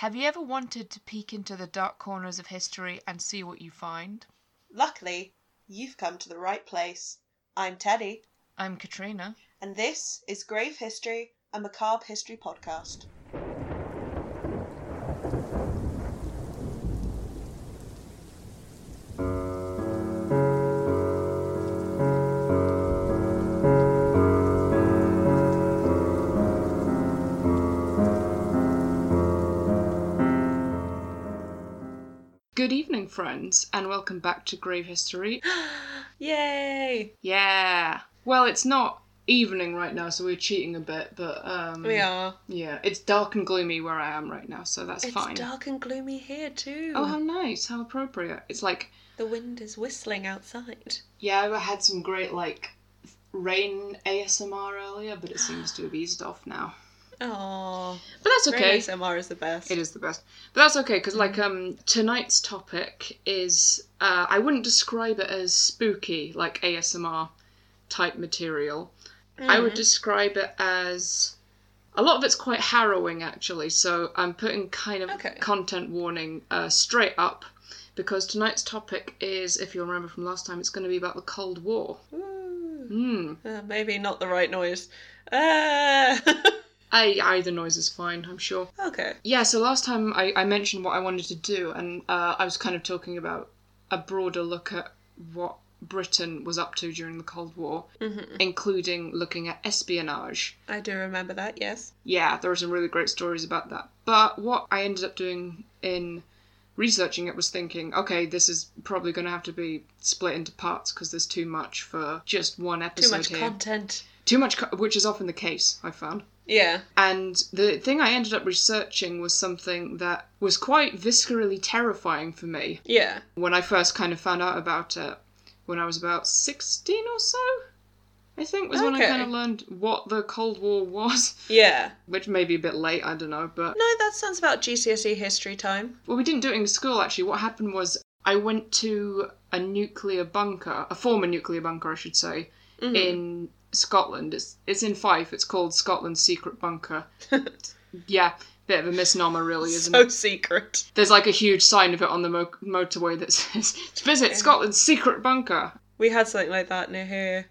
Have you ever wanted to peek into the dark corners of history and see what you find? Luckily, you've come to the right place. I'm Teddy, I'm Katrina. and this is Grave History, a macabre history podcast. Friends, and welcome back to Grave History. Yay! Yeah. Well, it's not evening right now, so we're cheating a bit, but um We are. Yeah, it's dark and gloomy where I am right now, so that's It's fine. dark and gloomy here too. Oh, how nice, how appropriate. It's like The wind is whistling outside. yeah, I had some great like rain ASMR earlier, but it seems to have eased off now. Oh, But that's okay. ASMR is the best. It is the best. But that's okay because like um tonight's topic is uh I wouldn't describe it as spooky like ASMR type material. I Mm. would describe it as a lot of it's quite harrowing actually. So I'm putting kind of Okay. content warning uh, straight up because tonight's topic is if you'll remember from last time it's going to be about the Cold War. Hmm. Uh, maybe not the right noise. Ah. I either noise is fine, I'm sure. okay. Yeah, so last time I, I mentioned what I wanted to do, and uh, I was kind of talking about a broader look at what Britain was up to during the Cold War, hmm including looking at espionage. I do remember that. Yes. Yeah, there are some really great stories about that. But what I ended up doing in researching it was thinking, okay, this is probably going to have to be split into parts because there's too much for just one episode. Too much here. content. Too much, co- which is often the case, I found. Yeah. And the thing I ended up researching was something that was quite viscerally terrifying for me Yeah. when I first kind of found out about it when I was about 16 or so. I think was when I kind of learned what the Cold War was, Yeah. which may be a bit late, I don't know, but No, that sounds about GCSE history time. well, we didn't do it in school actually. What happened was I went to a nuclear bunker, a former nuclear bunker, I should say, Mhm. in Scotland. It's it's in Fife. It's called Scotland's Secret Bunker. Yeah, bit of a misnomer, really, isn't so it? secret. There's like a huge sign of it on the mo- motorway that says "Visit Scotland's Secret Bunker." We had something like that near here,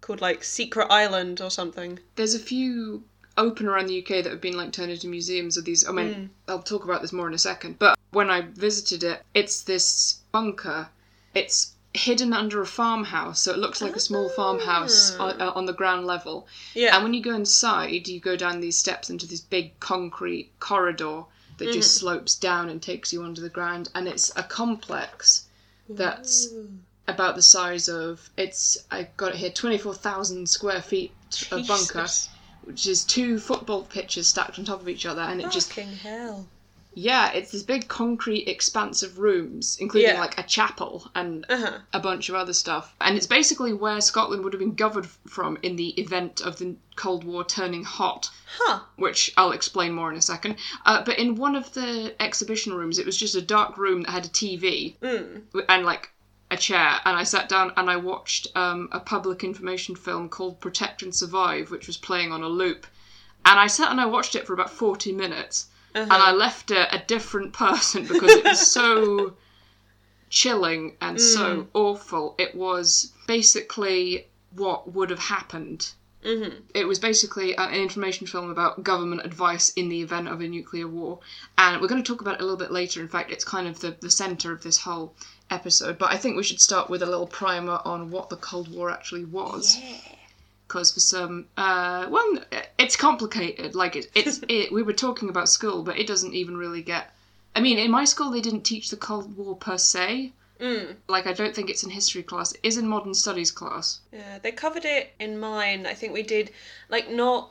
called like Secret Island or something. There's a few open around the UK that have been like turned into museums of these. I mean, Mm. I'll talk about this more in a second. But when I visited it, it's this bunker. It's hidden under a farmhouse, so it looks like a small farmhouse Ah. on, uh, on the ground level. Yeah. And when you go inside, you go down these steps into this big concrete corridor that just Mm-hmm. slopes down and takes you under the ground. And it's a complex that's Ooh. about the size of it's I got it here twenty four thousand square feet of bunker, which is two football pitches stacked on top of each other, and it just Fucking hell. Yeah, it's this big concrete expanse of rooms, including Yeah. like a chapel and Uh huh. a bunch of other stuff. And it's basically where Scotland would have been governed from in the event of the Cold War turning hot, Huh. which I'll explain more in a second. Uh, but in one of the exhibition rooms, it was just a dark room that had a TV Mm. and like a chair. And I sat down and I watched um, a public information film called Protect and Survive, which was playing on a loop. And I sat and I watched it for about 40 minutes. Uh-huh. And I left it a different person because it was so chilling and so awful. It was basically what would have happened. Mhm. It was basically an information film about government advice in the event of a nuclear war. And we're going to talk about it a little bit later. In fact, it's kind of the, the centre of this whole episode. But I think we should start with a little primer on what the Cold War actually was because for some uh well it's complicated like it, it's it we were talking about school but it doesn't even really get i mean in my school they didn't teach the cold war per se Mm. like i don't think it's in history class it is in modern studies class Yeah, they covered it in mine. I think we did like not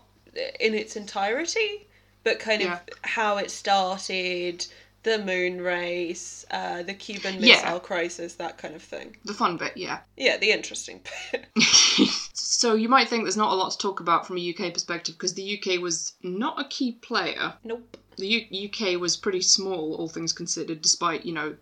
in its entirety, but kind of Yeah. how it started, the moon race, uh, the Cuban Yeah. Missile Crisis, that kind of thing. the fun bit yeah Yeah, the interesting bit. so you might think there's not a lot to talk about from a uk perspective because the uk was not a key player nope. the U- uk was pretty small all things considered despite you know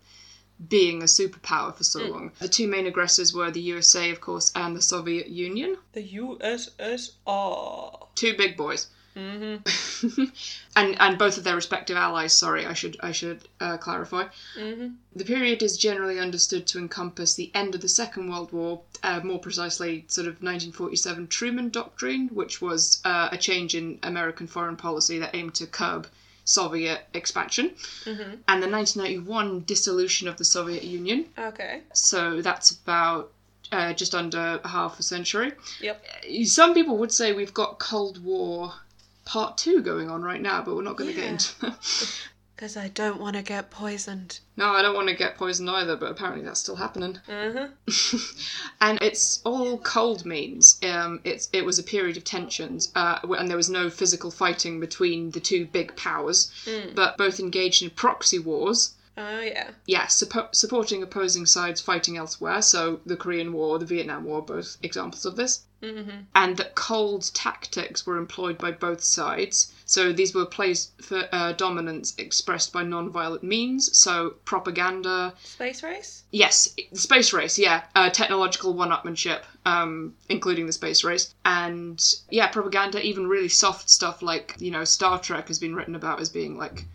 being a superpower for so long the two main aggressors were the usa of course and the soviet union The USSR. two big boys Mm-hmm. and and both of their respective allies. Sorry, I should I should uh, clarify. Mm-hmm. The period is generally understood to encompass the end of the Second World War, uh, more precisely, sort of 1947 Truman Doctrine, which was uh, a change in American foreign policy that aimed to curb Soviet expansion, Mm-hmm. and the 1991 dissolution of the Soviet Union. Okay. So that's about uh, just under half a century. Yep. Some people would say we've got Cold War Part Two going on right now, but we're not going to Yeah. get into that. Because I don't want to get poisoned. no, I don't want to get poisoned either, but apparently that's still happening. Mm-hmm. and it's all cold means. Um, it's it was a period of tensions, uh, and there was no physical fighting between the two big powers, Mm. but both engaged in proxy wars. Oh yeah. Yeah, suppo- supporting opposing sides fighting elsewhere. So the Korean War, the Vietnam War, both examples of this. Mm-hmm. And that cold tactics were employed by both sides. So these were plays for uh, dominance expressed by non-violent means. So propaganda, Space race. Yes, the space race, yeah. Uh, technological one upmanship, um, including the space race. And yeah, propaganda, even really soft stuff like, you know, Star Trek has been written about as being like,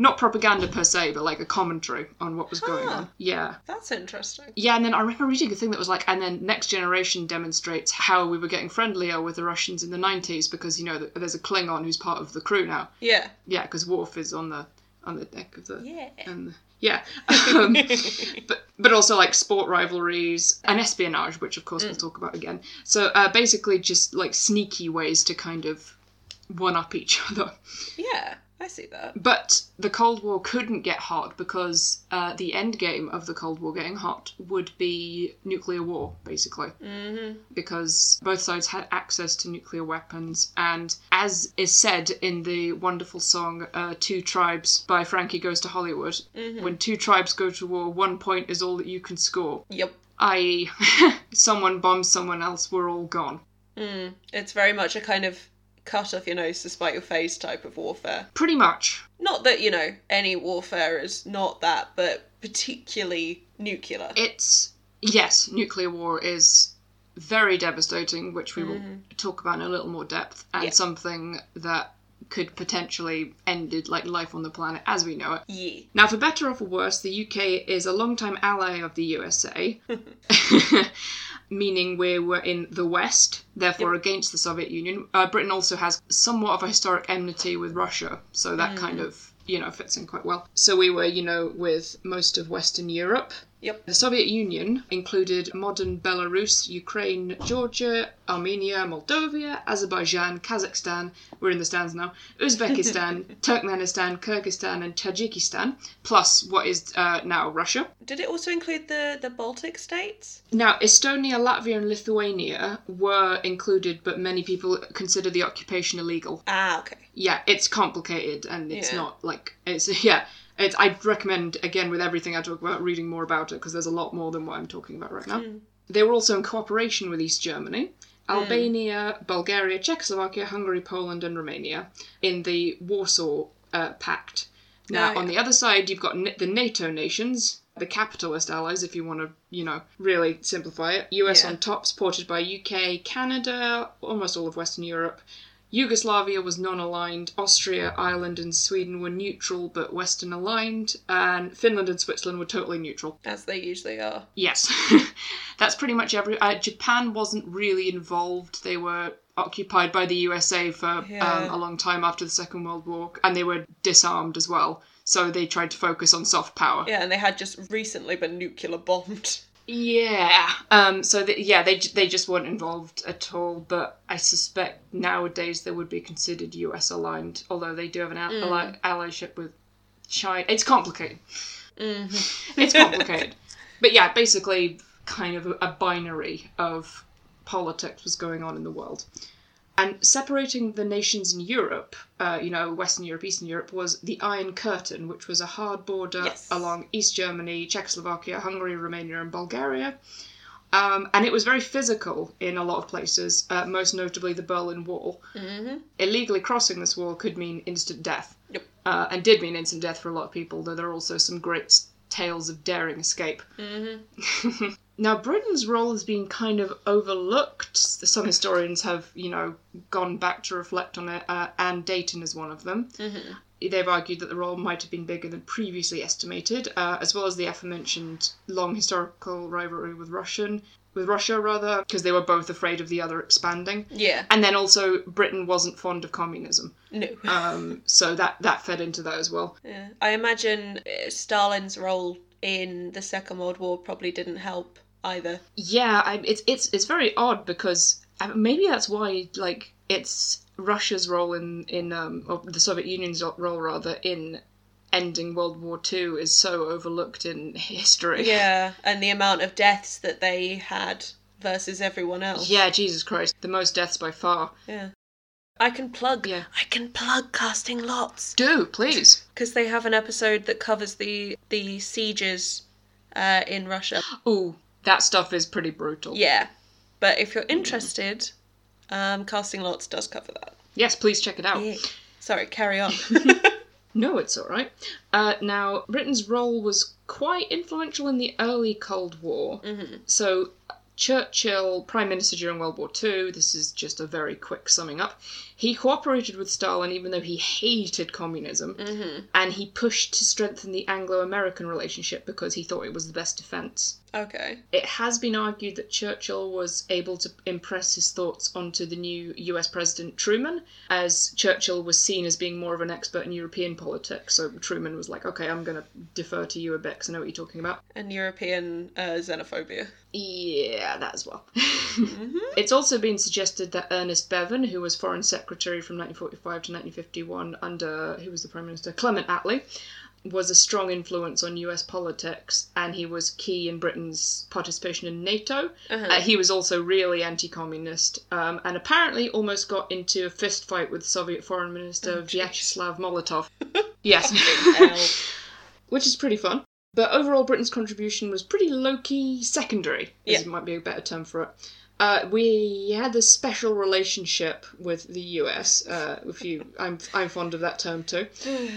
not propaganda per se, but like a commentary on what was going Huh. on. Yeah. That's interesting. Yeah, and then I remember reading a thing that was like, and then Next Generation demonstrates how we were getting friendlier with the Russians in the 90s because, you know, th- there's a Klingon who's part of the crew now. Yeah. Yeah, because Worf is on the on the deck of the Yeah. and yeah, um, but but also like sport rivalries and espionage, which of course we'll talk about again. So uh, basically, just like sneaky ways to kind of one up each other. yeah. I see that. But the Cold War couldn't get hot because uh, the end game of the Cold War getting hot would be nuclear war, basically Mm-hmm. because both sides had access to nuclear weapons. And as is said in the wonderful song uh, Two Tribes by Frankie Goes to Hollywood, Mm-hmm. when two tribes go to war, one point is all that you can score. Yep. I.e., someone bombs someone else, we're all gone. Mm. It's very much a kind of cut off your nose to spite your face type of warfare. Pretty much. Not that, you know, any warfare is not that, but particularly nuclear. It's. Yes, nuclear war is very devastating, which we will mm-hmm. talk about in a little more depth, and Yeah. something that could potentially ended like life on the planet as we know it. yeah. Now, for better or for worse, the UK is a long-time ally of the USA, meaning we were in the West, therefore against the Soviet Union. Uh, Britain also has somewhat of a historic enmity with Russia, so that kind of, you know, fits in quite well. So we were, you know, with most of Western Europe. Yep. The Soviet Union included modern Belarus, Ukraine, Georgia, Armenia, Moldova, Azerbaijan, Kazakhstan, we're in the stands now, Uzbekistan, Turkmenistan, Kyrgyzstan, and Tajikistan, plus what is uh, now Russia. Did it also include the, the Baltic states? Now, Estonia, Latvia, and Lithuania were included, but many people consider the occupation illegal. Ah, okay. Yeah, it's complicated and it's Yeah. not like it's yeah. It's, I'd recommend again with everything I talk about reading more about it because there's a lot more than what I'm talking about right now. They were also in cooperation with East Germany, Albania, Bulgaria, Czechoslovakia, Hungary, Poland, and Romania in the Warsaw uh, Pact. Now, Oh, yeah. on the other side, you've got N- the NATO nations, the capitalist allies, if you want to, you know, really simplify it. US Yeah. on top, supported by UK, Canada, almost all of Western Europe. Yugoslavia was non aligned. Austria, Ireland, and Sweden were neutral but Western aligned. And Finland and Switzerland were totally neutral. As they usually are. Yes. That's pretty much every. Uh, Japan wasn't really involved. They were occupied by the USA for Yeah. um, a long time after the Second World War, and they were disarmed as well. So they tried to focus on soft power. Yeah, and they had just recently been nuclear bombed. Yeah. Um. So th yeah, they they just weren't involved at all. But I suspect nowadays they would be considered U.S. aligned, although they do have an al- ally- allyship with China. It's complicated. Mm-hmm. It's complicated. but yeah, basically, kind of a, a binary of politics was going on in the world. And separating the nations in Europe, uh, you know, Western Europe, Eastern Europe, was the Iron Curtain, which was a hard border Yes. along East Germany, Czechoslovakia, Hungary, Romania, and Bulgaria. Um, and it was very physical in a lot of places, uh, most notably the Berlin Wall. Mm-hmm. Illegally crossing this wall could mean instant death, Yep. uh, and did mean instant death for a lot of people, though there are also some great tales of daring escape. Mm-hmm. Now, Britain's role has been kind of overlooked. Some historians have, you know, gone back to reflect on it, uh, and Deighton is one of them. Mm-hmm. They've argued that the role might have been bigger than previously estimated, uh, as well as the aforementioned long historical rivalry with Russian, with Russia rather, because they were both afraid of the other expanding. Yeah. And then also Britain wasn't fond of communism, No. um, so that that fed into that as well. Yeah. I imagine uh, Stalin's role in the Second World War probably didn't help either. Yeah, I, it's it's it's very odd because uh, maybe that's why like it's Russia's role in in um or the Soviet Union's role rather in ending World War Two is so overlooked in history. Yeah, and the amount of deaths that they had versus everyone else. Yeah, Jesus Christ, the most deaths by far. Yeah. I can plug. Yeah. I can plug casting lots Do please. because they have an episode that covers the the sieges uh, in Russia. Ooh, that stuff is pretty brutal. Yeah, but if you're interested, um, casting lots does cover that. Yes, please check it out. Yeah. Sorry, carry on. No, it's all right. Uh, now, Britain's role was quite influential in the early Cold War. Mm-hmm. So, Churchill, Prime Minister during World War II, this is just a very quick summing up, he cooperated with Stalin even though he hated communism, Mm-hmm. and he pushed to strengthen the Anglo American relationship because he thought it was the best defence. Okay. It has been argued that Churchill was able to impress his thoughts onto the new US President Truman, as Churchill was seen as being more of an expert in European politics. So Truman was like, okay, I'm going to defer to you a bit because I know what you're talking about. And European uh, xenophobia. Yeah, that as well. Mm-hmm. It's also been suggested that Ernest Bevin, who was Foreign Secretary from 1945 to 1951 under, who was the Prime Minister? Clement Attlee, was a strong influence on US politics and he was key in Britain's participation in NATO. Uh-huh. Uh, he was also really anti communist um, and apparently almost got into a fist fight with Soviet Foreign Minister Vyacheslav Molotov. yes. Which is pretty fun. But overall, Britain's contribution was pretty low key secondary, Yeah. might be a better term for it. Uh, we had a special relationship with the US. Uh, if you, I'm, I'm fond of that term too.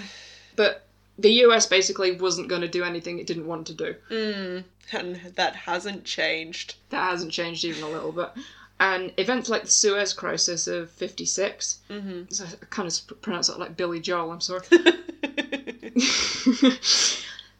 But the US basically wasn't going to do anything it didn't want to do. Mm, and that hasn't changed. That hasn't changed even a little bit. And events like the Suez Crisis of '56, Mm-hmm. so I kind of pronounce it like Billy Joel. I'm sorry.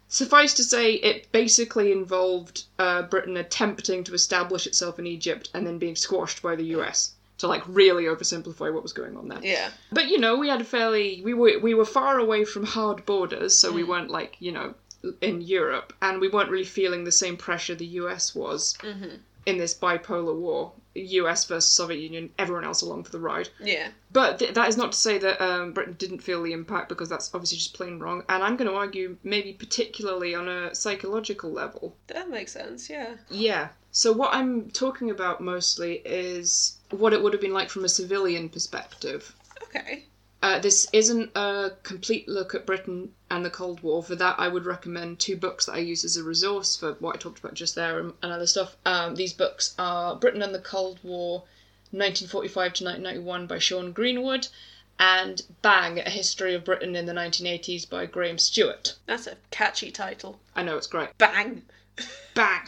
Suffice to say, it basically involved uh, Britain attempting to establish itself in Egypt and then being squashed by the US. To like really oversimplify what was going on there. yeah. But you know, we had a fairly we were we were far away from hard borders, so we weren't like you know in Europe, and we weren't really feeling the same pressure the US was Mm-hmm. in this bipolar war. US versus Soviet Union, everyone else along for the ride. Yeah. But th- that is not to say that um, Britain didn't feel the impact because that's obviously just plain wrong. And I'm going to argue maybe particularly on a psychological level. That makes sense, yeah. Yeah. So what I'm talking about mostly is what it would have been like from a civilian perspective. Okay. Uh, this isn't a complete look at Britain and the Cold War. For that, I would recommend two books that I use as a resource for what I talked about just there and, and other stuff. Um, these books are Britain and the Cold War, 1945 to 1991 by Sean Greenwood, and Bang, A History of Britain in the 1980s by Graham Stewart. That's a catchy title. I know it's great. Bang! Bang!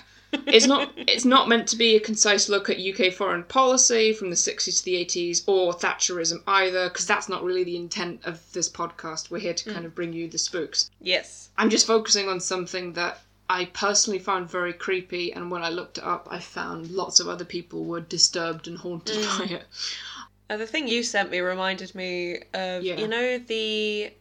It's not it's not meant to be a concise look at UK foreign policy from the 60s to the 80s or Thatcherism either because that's not really the intent of this podcast. We're here to kind of bring you the spooks. Yes. I'm just focusing on something that I personally found very creepy and when I looked it up I found lots of other people were disturbed and haunted by it. Uh, the thing you sent me reminded me of, Yeah. you know, the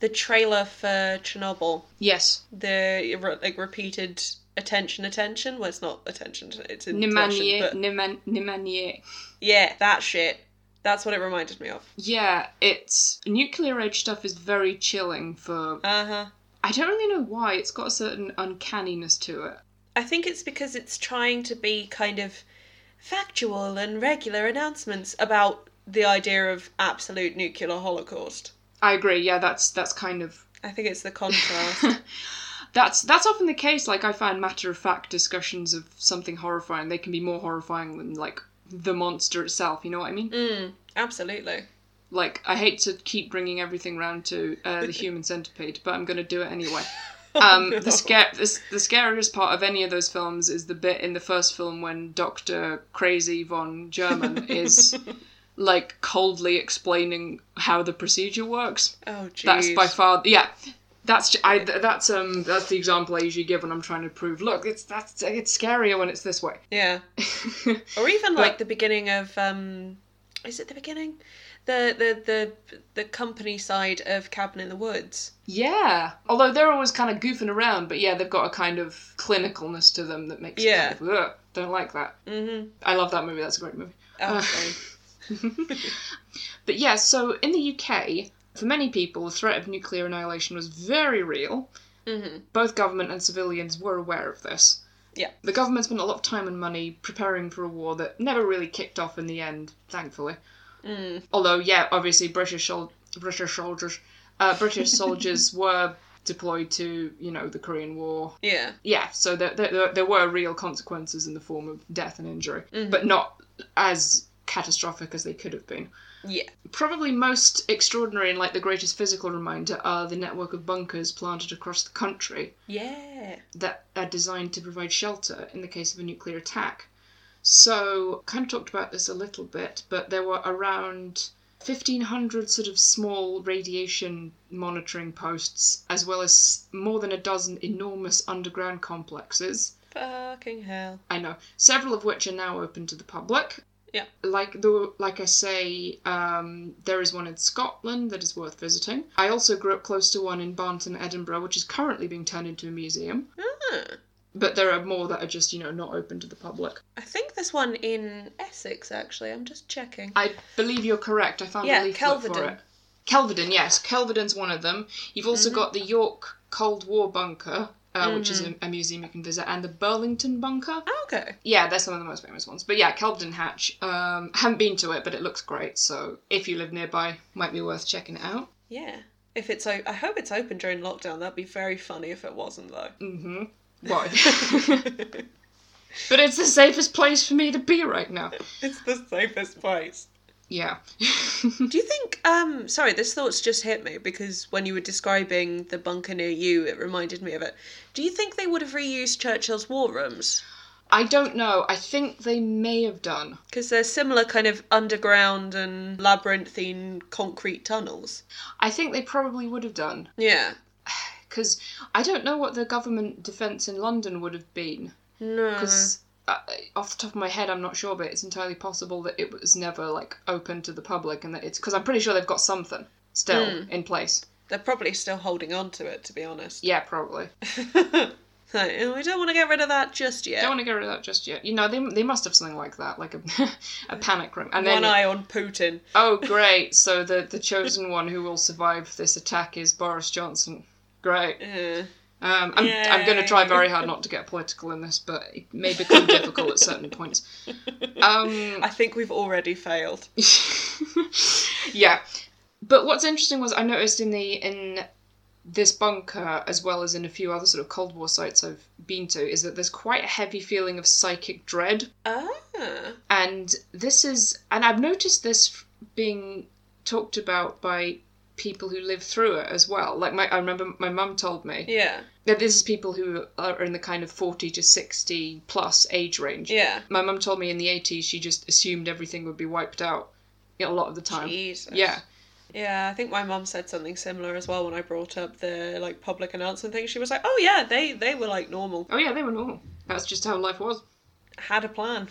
the trailer for Chernobyl. Yes. The like repeated attention, attention. Well, it's not attention. It's in Russian, Nimanie, but yeah, that shit. That's what it reminded me of. Yeah, it's nuclear age stuff is very chilling for Uh huh. I don't really know why. It's got a certain uncanniness to it. I think it's because it's trying to be kind of factual and regular announcements about the idea of absolute nuclear holocaust. I agree. Yeah, that's that's kind of I think it's the contrast. that's that's often the case. Like I find matter of fact discussions of something horrifying. They can be more horrifying than like the monster itself. You know what I mean? mm, absolutely. Like I hate to keep bringing everything round to uh, the human centipede, but I'm gonna do it anyway. Um, no. the, scare, the, the scariest part of any of those films is the bit in the first film when Doctor Crazy von German is like coldly explaining how the procedure works. Oh, jeez. That's by far, yeah. That's I. That's um. That's the example I usually give when I'm trying to prove. Look, it's that's it's scarier when it's this way. Yeah. Or even But- like the beginning of um is it the beginning? The the the the company side of Cabin in the Woods. Yeah. Although they're always kind of goofing around, but yeah, they've got a kind of clinicalness to them that makes Yeah. it kind of, don't like that. Mm-hmm. I love that movie. That's a great movie. Oh, Uh. But yeah, so in the UK, for many people, the threat of nuclear annihilation was very real. mm-hmm. Both government and civilians were aware of this. Yeah. The government spent a lot of time and money preparing for a war that never really kicked off in the end, thankfully. Mm. Although, yeah, obviously British sol- British soldiers, uh, British soldiers were deployed to, you know, the Korean War. Yeah. Yeah, so there, there, there were real consequences in the form of death and injury, Mhm. but not as catastrophic as they could have been. Yeah. Probably most extraordinary and like the greatest physical reminder are the network of bunkers planted across the country Yeah. that are designed to provide shelter in the case of a nuclear attack. So, kind of talked about this a little bit, but there were around 1500 sort of small radiation monitoring posts, as well as more than a dozen enormous underground complexes. Fucking hell. I know, several of which are now open to the public. Yeah. Like the like I say, um, there is one in Scotland that is worth visiting. I also grew up close to one in Barnton, Edinburgh, which is currently being turned into a museum. Ah. But there are more that are just, you know, not open to the public. I think there's one in Essex actually. I'm just checking. I believe you're correct. I found Yeah, a leaflet for Kelvedon. it. Kelvedon, yes. Kelvedon's one of them. You've also Mhm. got the York Cold War Bunker, uh, which is Mm-hmm. a, a museum you can visit, and the Burlington Bunker. Oh, okay. Yeah, they're some of the most famous ones. But yeah, Kelvedon Hatch. Um, haven't been to it, but it looks great. So if you live nearby, might be worth checking it out. Yeah. If it's o- I hope it's open during lockdown. That'd be very funny if it wasn't though. Mm-hmm. Why? but it's the safest place for me to be right now. it's the safest place. Yeah. Do you think um sorry, this thought's just hit me because when you were describing the bunker near you, it reminded me of it. Do you think they would have reused Churchill's war rooms? I don't know. I think they may have done. Because they're similar kind of underground and labyrinthine concrete tunnels. I think they probably would have done. Yeah. Because I don't know what the government defence in London would have been. No. Because off the top of my head, I'm not sure, but it's entirely possible that it was never like open to the public, and that it's because I'm pretty sure they've got something still Hmm. in place. They're probably still holding on to it, to be honest. Yeah, probably. So, we don't want to get rid of that just yet. Don't want to get rid of that just yet. You know, they they must have something like that, like a a panic room. And One then eye on Putin. oh great, so the the chosen one who will survive this attack is Boris Johnson. Great. Uh, Um, I'm, I'm going to try very hard not to get political in this, but it may become difficult at certain points. Um, I think we've already failed. yeah, but what's interesting was I noticed in the in this bunker as well as in a few other sort of Cold War sites I've been to is that there's quite a heavy feeling of psychic dread, Ah. and this is and I've noticed this being talked about by people who live through it as well. Like my I remember my mum told me Yeah. that this is people who are in the kind of 40 to 60 plus age range. Yeah. My mum told me in the 80s she just assumed everything would be wiped out a lot of the time. Jesus. Yeah. Yeah, I think my mum said something similar as well when I brought up the like public announcement thing. She was like, "Oh yeah, they they were like normal. Oh yeah, they were normal. That's just how life was. Had a plan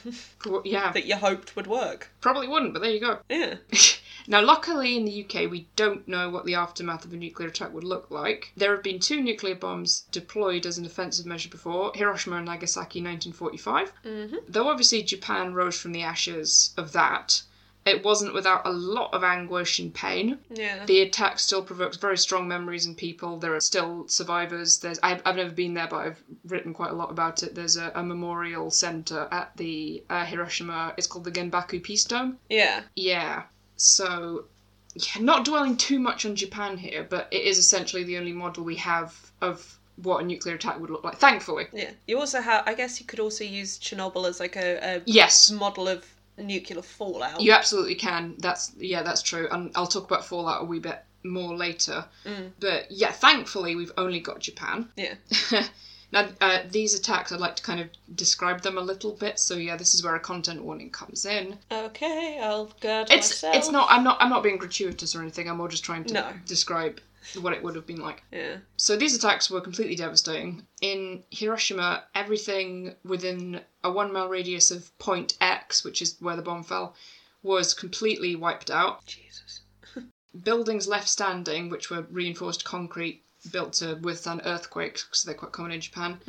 Yeah, that you hoped would work." probably wouldn't, but there you go. Yeah. now, luckily in the UK, we don't know what the aftermath of a nuclear attack would look like. There have been two nuclear bombs deployed as an offensive measure before Hiroshima and Nagasaki in 1945. Mhm. Though obviously Japan rose from the ashes of that, it wasn't without a lot of anguish and pain. Yeah. The attack still provokes very strong memories in people. There are still survivors. There's I've, I've never been there, but I've written quite a lot about it. There's a, a memorial center at the uh, Hiroshima. It's called the Genbaku Peace Dome. Yeah. Yeah. So, yeah, not dwelling too much on Japan here, but it is essentially the only model we have of what a nuclear attack would look like. Thankfully. Yeah. You also have. I guess you could also use Chernobyl as like a, a Yes. model of nuclear fallout. You absolutely can. That's yeah, that's true. And I'll talk about Fallout a wee bit more later. Mm. But yeah, thankfully we've only got Japan. Yeah. now, uh, these attacks, I'd like to kind of describe them a little bit. So yeah, this is where a content warning comes in. Okay, I'll guard It's myself. it's not. I'm not. I'm not being gratuitous or anything. I'm more just trying to No. describe what it would have been like. Yeah. So these attacks were completely devastating. In Hiroshima, everything within a one mile radius of Point X, which is where the bomb fell, was completely wiped out. Jesus. Buildings left standing, which were reinforced concrete built to withstand earthquakes, because they're quite common in Japan,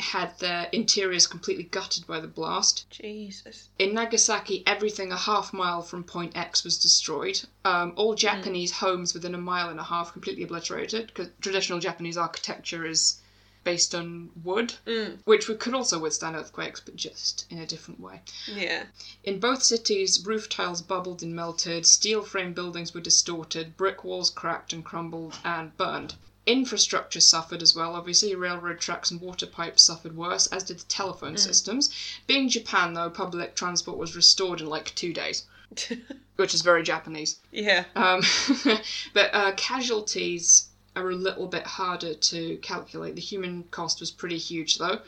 had their interiors completely gutted by the blast. Jesus. In Nagasaki, everything a half mile from Point X was destroyed. Um, all Japanese homes within a mile and a half completely obliterated because traditional Japanese architecture is based on wood, Mm. which could also withstand earthquakes, but just in a different way. Yeah. In both cities, roof tiles bubbled and melted, steel frame buildings were distorted, brick walls cracked and crumbled and burned. Infrastructure suffered as well, obviously. Railroad tracks and water pipes suffered worse, as did the telephone systems. Being Japan, though, public transport was restored in like two days, which is very Japanese. yeah. Um, but uh, casualties are a little bit harder to calculate. The human cost was pretty huge, though.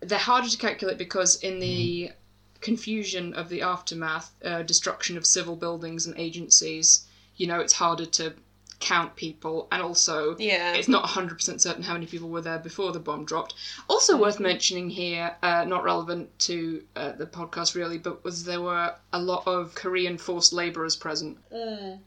They're harder to calculate because in the confusion of the aftermath, uh, destruction of civil buildings and agencies, you know, it's harder to count people, and also Yeah. it's not 100% certain how many people were there before the bomb dropped. Also worth mentioning here, uh, not relevant to uh, the podcast really, but was there were a lot of Korean forced labourers present.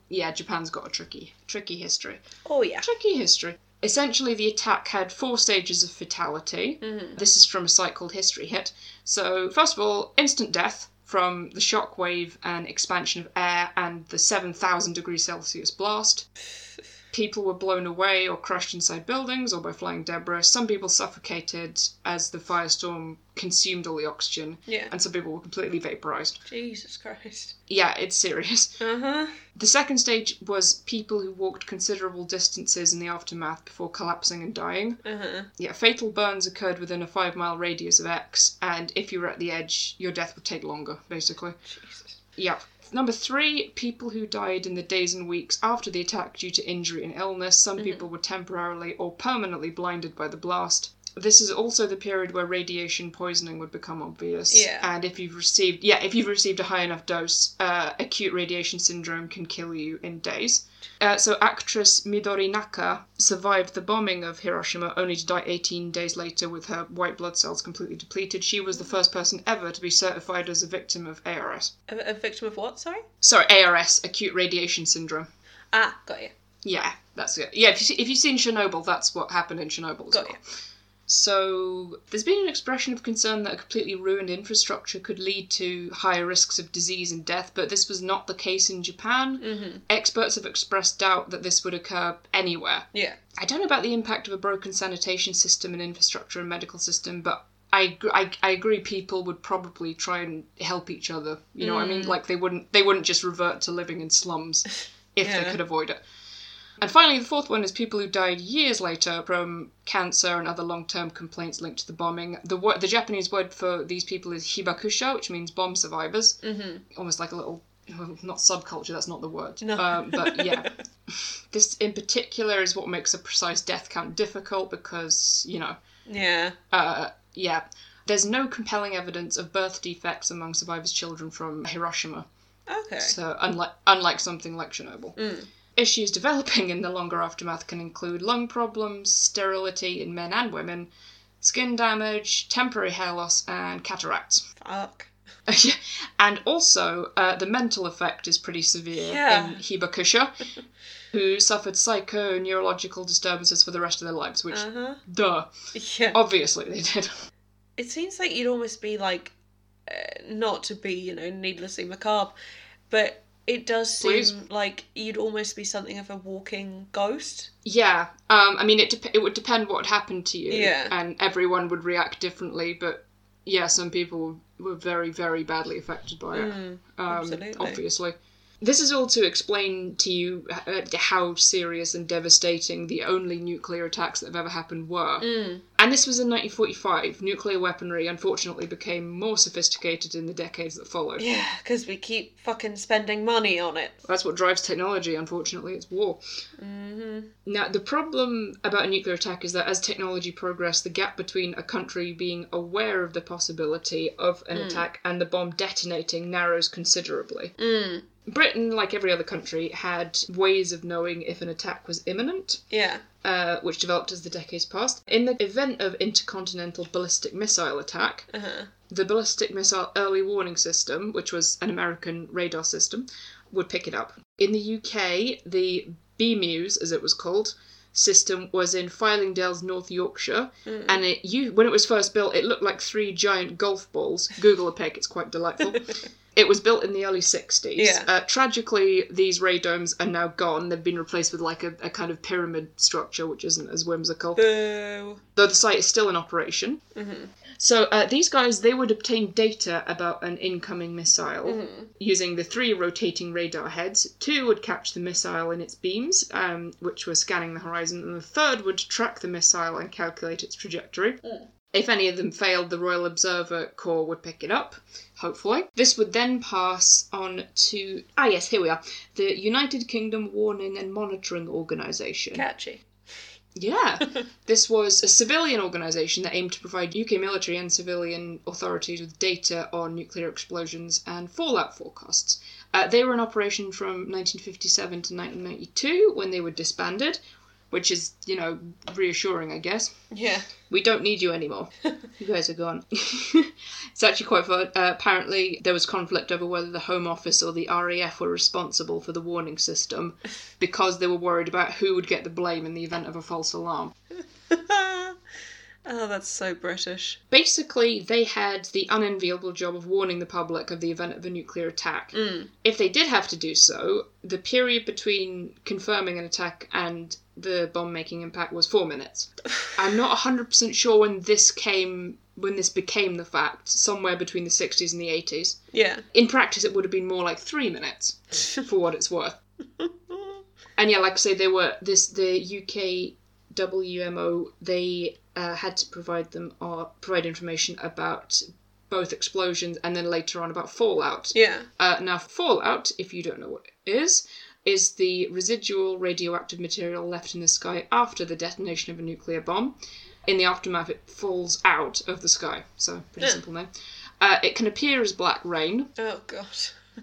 Yeah, Japan's got a tricky, tricky history. Oh yeah. Tricky history. Essentially, the attack had four stages of fatality. This is from a site called History Hit. So, first of all, instant death from the shock wave and expansion of air and the 7,000 degrees Celsius blast. People were blown away or crushed inside buildings or by flying debris. Some people suffocated as the firestorm consumed all the oxygen, Yeah. and some people were completely vaporized. Jesus Christ. Yeah, it's serious. Uh huh. The second stage was people who walked considerable distances in the aftermath before collapsing and dying. Uh huh. Yeah, fatal burns occurred within a five mile radius of X, and if you were at the edge, your death would take longer, basically. Jesus. Yeah. Number three, people who died in the days and weeks after the attack due to injury and illness. Some people were temporarily or permanently blinded by the blast. This is also the period where radiation poisoning would become obvious. Yeah. And if you've received, yeah, if you've received a high enough dose, uh, acute radiation syndrome can kill you in days. Uh, so actress Midori Naka survived the bombing of Hiroshima only to die 18 days later with her white blood cells completely depleted. She was the first person ever to be certified as a victim of ARS. A, a victim of what? Sorry. Sorry, ARS, acute radiation syndrome. Ah, got you. Yeah, that's it. Yeah, if, you see, if you've seen Chernobyl, that's what happened in Chernobyl as Got well. you. So there's been an expression of concern that a completely ruined infrastructure could lead to higher risks of disease and death, but this was not the case in Japan. Mm-hmm. Experts have expressed doubt that this would occur anywhere. Yeah. I don't know about the impact of a broken sanitation system and infrastructure and medical system, but I, I, I agree people would probably try and help each other. You know what I mean? Like they wouldn't they wouldn't just revert to living in slums if they could avoid it. And finally, the fourth one is people who died years later from cancer and other long-term complaints linked to the bombing. The word, the Japanese word for these people is hibakusha, which means bomb survivors. Mm-hmm. Almost like a little, not subculture. That's not the word. No. Um, but yeah, this in particular is what makes a precise death count difficult because you know, Yeah. uh, yeah, there's no compelling evidence of birth defects among survivors' children from Hiroshima. Okay. So unlike unlike something like Chernobyl. Mm. Issues developing in the longer aftermath can include lung problems, sterility in men and women, skin damage, temporary hair loss, and cataracts. Fuck. and also, uh, the mental effect is pretty severe Yeah. in Hibakusha, who suffered psycho neurological disturbances for the rest of their lives, which, Uh huh. duh, Yeah. obviously they did. It seems like you'd almost be like, uh, not to be, you know, needlessly macabre, but it does seem Please. like you'd almost be something of a walking ghost. Yeah, um, I mean, it dep- it would depend what happened to you, Yeah. and everyone would react differently. But yeah, some people were very, very badly affected by it. Mm, um, absolutely. Obviously. This is all to explain to you uh, how serious and devastating the only nuclear attacks that have ever happened were. And this was in 1945. Nuclear weaponry, unfortunately, became more sophisticated in the decades that followed. Yeah, because we keep fucking spending money on it. That's what drives technology, unfortunately, it's war. Mm-hmm. Now, the problem about a nuclear attack is that as technology progressed, the gap between a country being aware of the possibility of an attack and the bomb detonating narrows considerably. Mm. Britain, like every other country, had ways of knowing if an attack was imminent, Yeah. uh, which developed as the decades passed. In the event of intercontinental ballistic missile attack, Uh-huh. the ballistic missile early warning system, which was an American radar system, would pick it up. In the UK, the BMEWS, as it was called, system was in Fylingdales, North Yorkshire, and it you when it was first built, it looked like three giant golf balls. Google a pic; it's quite delightful. It was built in the early 60s. Yeah. Uh, tragically, these radomes are now gone. They've been replaced with like a, a kind of pyramid structure, which isn't as whimsical Boo. though the site is still in operation. So uh, these guys, they would obtain data about an incoming missile using the three rotating radar heads. Two would catch the missile in its beams, um, which were scanning the horizon, and the third would track the missile and calculate its trajectory. If any of them failed, the Royal Observer Corps would pick it up, hopefully. This would then pass on to. Ah, yes, here we are. The United Kingdom Warning and Monitoring Organisation. Catchy. Yeah. this was a civilian organisation that aimed to provide UK military and civilian authorities with data on nuclear explosions and fallout forecasts. Uh, they were in operation from 1957 to 1992 when they were disbanded, which is, you know, reassuring, I guess. Yeah. We don't need you anymore. you guys are gone. it's actually quite fun. Uh, apparently, there was conflict over whether the Home Office or the RAF were responsible for the warning system because they were worried about who would get the blame in the event of a false alarm. oh, that's so British. Basically, they had the unenviable job of warning the public of the event of a nuclear attack. Mm. If they did have to do so, the period between confirming an attack and the bomb making impact was four minutes. I'm not 100% sure when this came, when this became the fact, somewhere between the 60s and the 80s. Yeah. In practice, it would have been more like three minutes, for what it's worth. And yeah, like I say, they were this the UK WMO. They uh, had to provide them or provide information about both explosions and then later on about fallout. Yeah. Uh, now, fallout, if you don't know what it is, is the residual radioactive material left in the sky after the detonation of a nuclear bomb. In the aftermath, it falls out of the sky. So, pretty Yeah. simple name. Uh, it can appear as black rain, Oh god.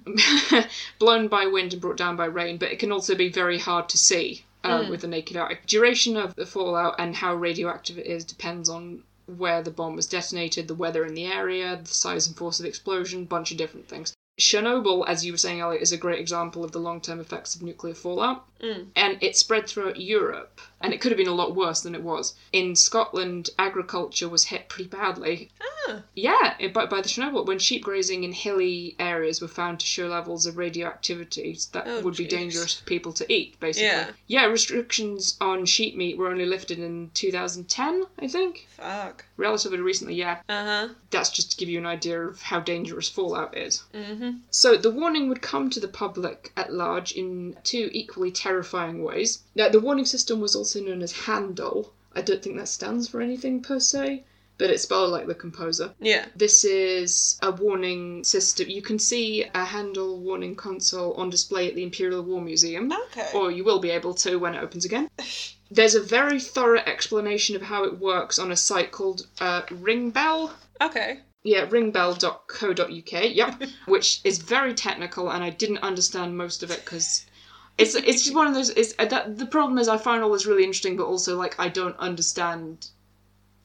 blown by wind and brought down by rain, but it can also be very hard to see uh, with the naked eye. Duration of the fallout and how radioactive it is depends on where the bomb was detonated, the weather in the area, the size and force of the explosion, bunch of different things. Chernobyl, as you were saying earlier, is a great example of the long term effects of nuclear fallout. And it spread throughout Europe, and it could have been a lot worse than it was. In Scotland, agriculture was hit pretty badly. Ah. Yeah, it, by, by the Chernobyl, when sheep grazing in hilly areas were found to show levels of radioactivity that Oh, would be jeez. dangerous for people to eat, basically. Yeah. restrictions on sheep meat were only lifted in 2010, I think. Fuck. Relatively recently, yeah. Uh huh. That's just to give you an idea of how dangerous fallout is. Mm-hmm. So the warning would come to the public at large in two equally terrifying ways. Now, the warning system was also known as Handel. I don't think that stands for anything per se, but it's spelled like the composer. Yeah. This is a warning system. You can see a Handel warning console on display at the Imperial War Museum, Okay. or you will be able to when it opens again. There's a very thorough explanation of how it works on a site called uh, Ringbell. Okay. Yeah, ringbell.co.uk. Yep, which is very technical, and I didn't understand most of it because it's it's just one of those. It's uh, that the problem is I find all this really interesting, but also like I don't understand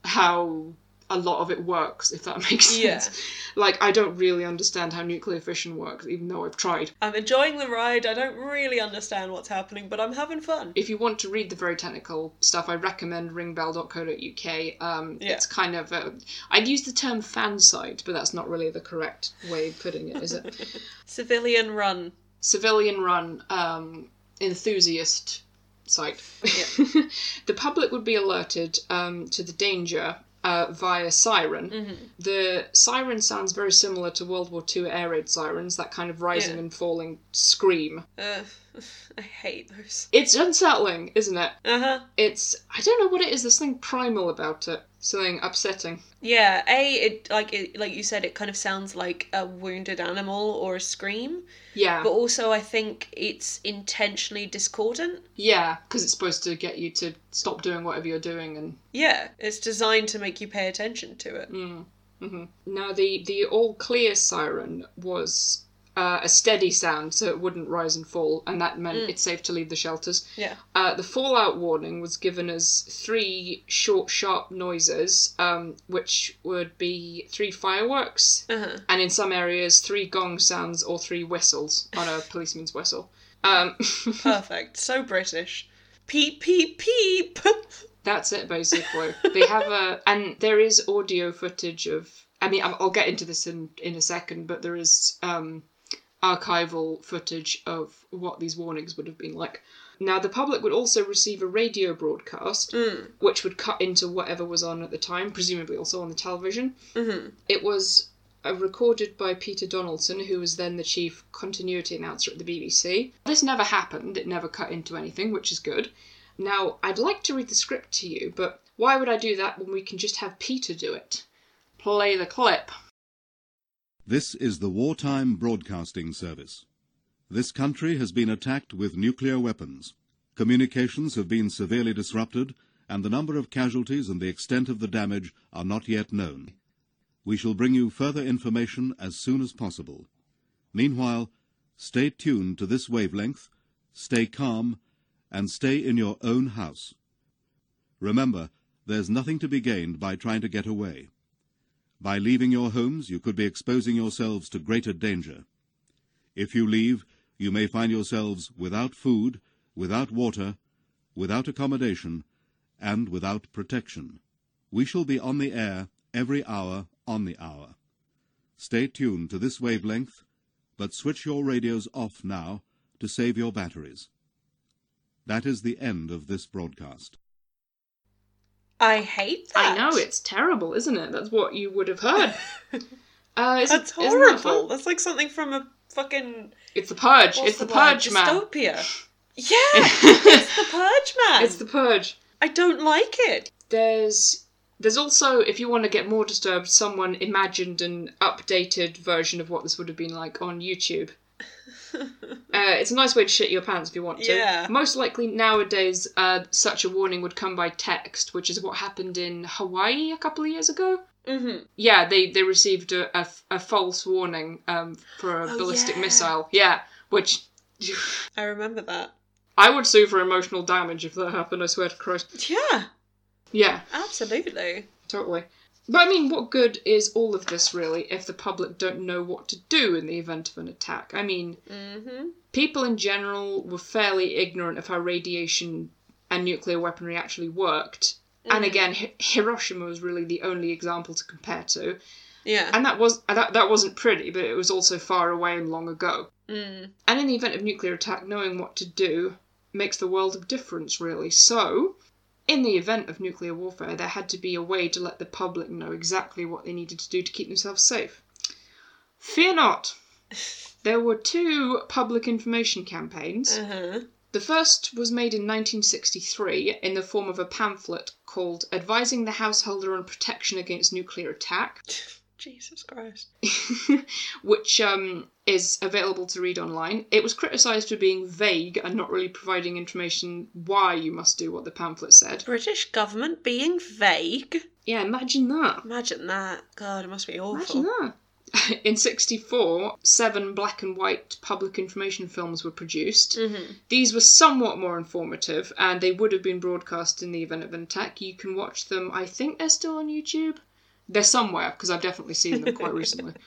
how a lot of it works. If that makes sense. Yeah. Like I don't really understand how nuclear fission works, even though I've tried. I'm enjoying the ride. I don't really understand what's happening, but I'm having fun. If you want to read the very technical stuff, I recommend ringbell.co.uk. Um, Yeah. It's kind of a, I'd use the term fan site, but that's not really the correct way of putting it, is it? Civilian run. civilian run um, enthusiast site. Yeah. the public would be alerted um, to the danger uh, via siren. Mm-hmm. The siren sounds very similar to World War II air raid sirens, that kind of rising Yeah. and falling scream. Uh, I hate those. It's unsettling, isn't it? Uh huh. It's I don't know what it is. There's something primal about it. Something upsetting. Yeah. A it like it like you said it kind of sounds like a wounded animal or a scream, Yeah, but also I think it's intentionally discordant. yeah, because it's supposed to get you to stop doing whatever you're doing and Yeah, it's designed to make you pay attention to it. Mm. hmm Now the the all clear siren was uh, a steady sound, so it wouldn't rise and fall, and that meant Mm. it's safe to leave the shelters. Yeah. Uh, the fallout warning was given as three short, sharp noises, um, which would be three fireworks, Uh huh. and in some areas three gong sounds or three whistles on a policeman's whistle. Um, Perfect. So British. Peep peep peep. That's it, basically. they have a, and there is audio footage of. I mean, I'll I'll get into this in in a second, but there is um, archival footage of what these warnings would have been like. Now, the public would also receive a radio broadcast, Mm. which would cut into whatever was on at the time, presumably also on the television. Mm-hmm. It was uh, recorded by Peter Donaldson, who was then the chief continuity announcer at the BBC. This never happened, it never cut into anything, which is good. Now, I'd like to read the script to you, but why would I do that when we can just have Peter do it? Play the clip. This is the Wartime Broadcasting Service. This country has been attacked with nuclear weapons. Communications have been severely disrupted, and the number of casualties and the extent of the damage are not yet known. We shall bring you further information as soon as possible. Meanwhile, stay tuned to this wavelength, stay calm, and stay in your own house. Remember, there's nothing to be gained by trying to get away. By leaving your homes, you could be exposing yourselves to greater danger. If you leave, you may find yourselves without food, without water, without accommodation, and without protection. We shall be on the air every hour on the hour. Stay tuned to this wavelength, but switch your radios off now to save your batteries. That is the end of this broadcast. I hate that. I know, it's terrible, isn't it? That's what you would have heard. Uh, is That's it, isn't that horrible. fun? That's like something from a fucking. It's the Purge. what's it's the, word? Purge, man. Dystopia. Yeah, it's the Purge man. It's the Purge. I don't like it. there's there's also if you want to get more disturbed someone imagined an updated version of what this would have been like on youtube uh, it's a nice way to shit your pants if you want to Yeah. most likely nowadays uh, such a warning would come by text which is what happened in hawaii a couple of years ago Mm-hmm. yeah they they received a, a, a false warning um, for a Oh, ballistic yeah. missile yeah which I remember that. i would sue for emotional damage if that happened i swear to christ Yeah, yeah absolutely. Totally. But I mean, what good is all of this really if the public don't know what to do in the event of an attack? I mean, Mm-hmm. people in general were fairly ignorant of how radiation and nuclear weaponry actually worked. And Mm. again, Hi- Hiroshima was really the only example to compare to, Yeah. and that was that that wasn't pretty, but it was also far away and long ago. Mm. And in the event of nuclear attack, knowing what to do makes the world of difference, really. So, in the event of nuclear warfare, there had to be a way to let the public know exactly what they needed to do to keep themselves safe. Fear not! There were two public information campaigns. Uh-huh. The first was made in 1963 in the form of a pamphlet called Advising the Householder on Protection Against Nuclear Attack. Jesus Christ. which um, is available to read online. It was criticised for being vague and not really providing information why you must do what the pamphlet said. British government being vague. Yeah, imagine that. Imagine that. God, it must be awful. Imagine that. In 64, seven black and white public information films were produced. Mm-hmm. These were somewhat more informative and they would have been broadcast in the event of an attack. You can watch them, I think they're still on YouTube. They're somewhere because I've definitely seen them quite recently.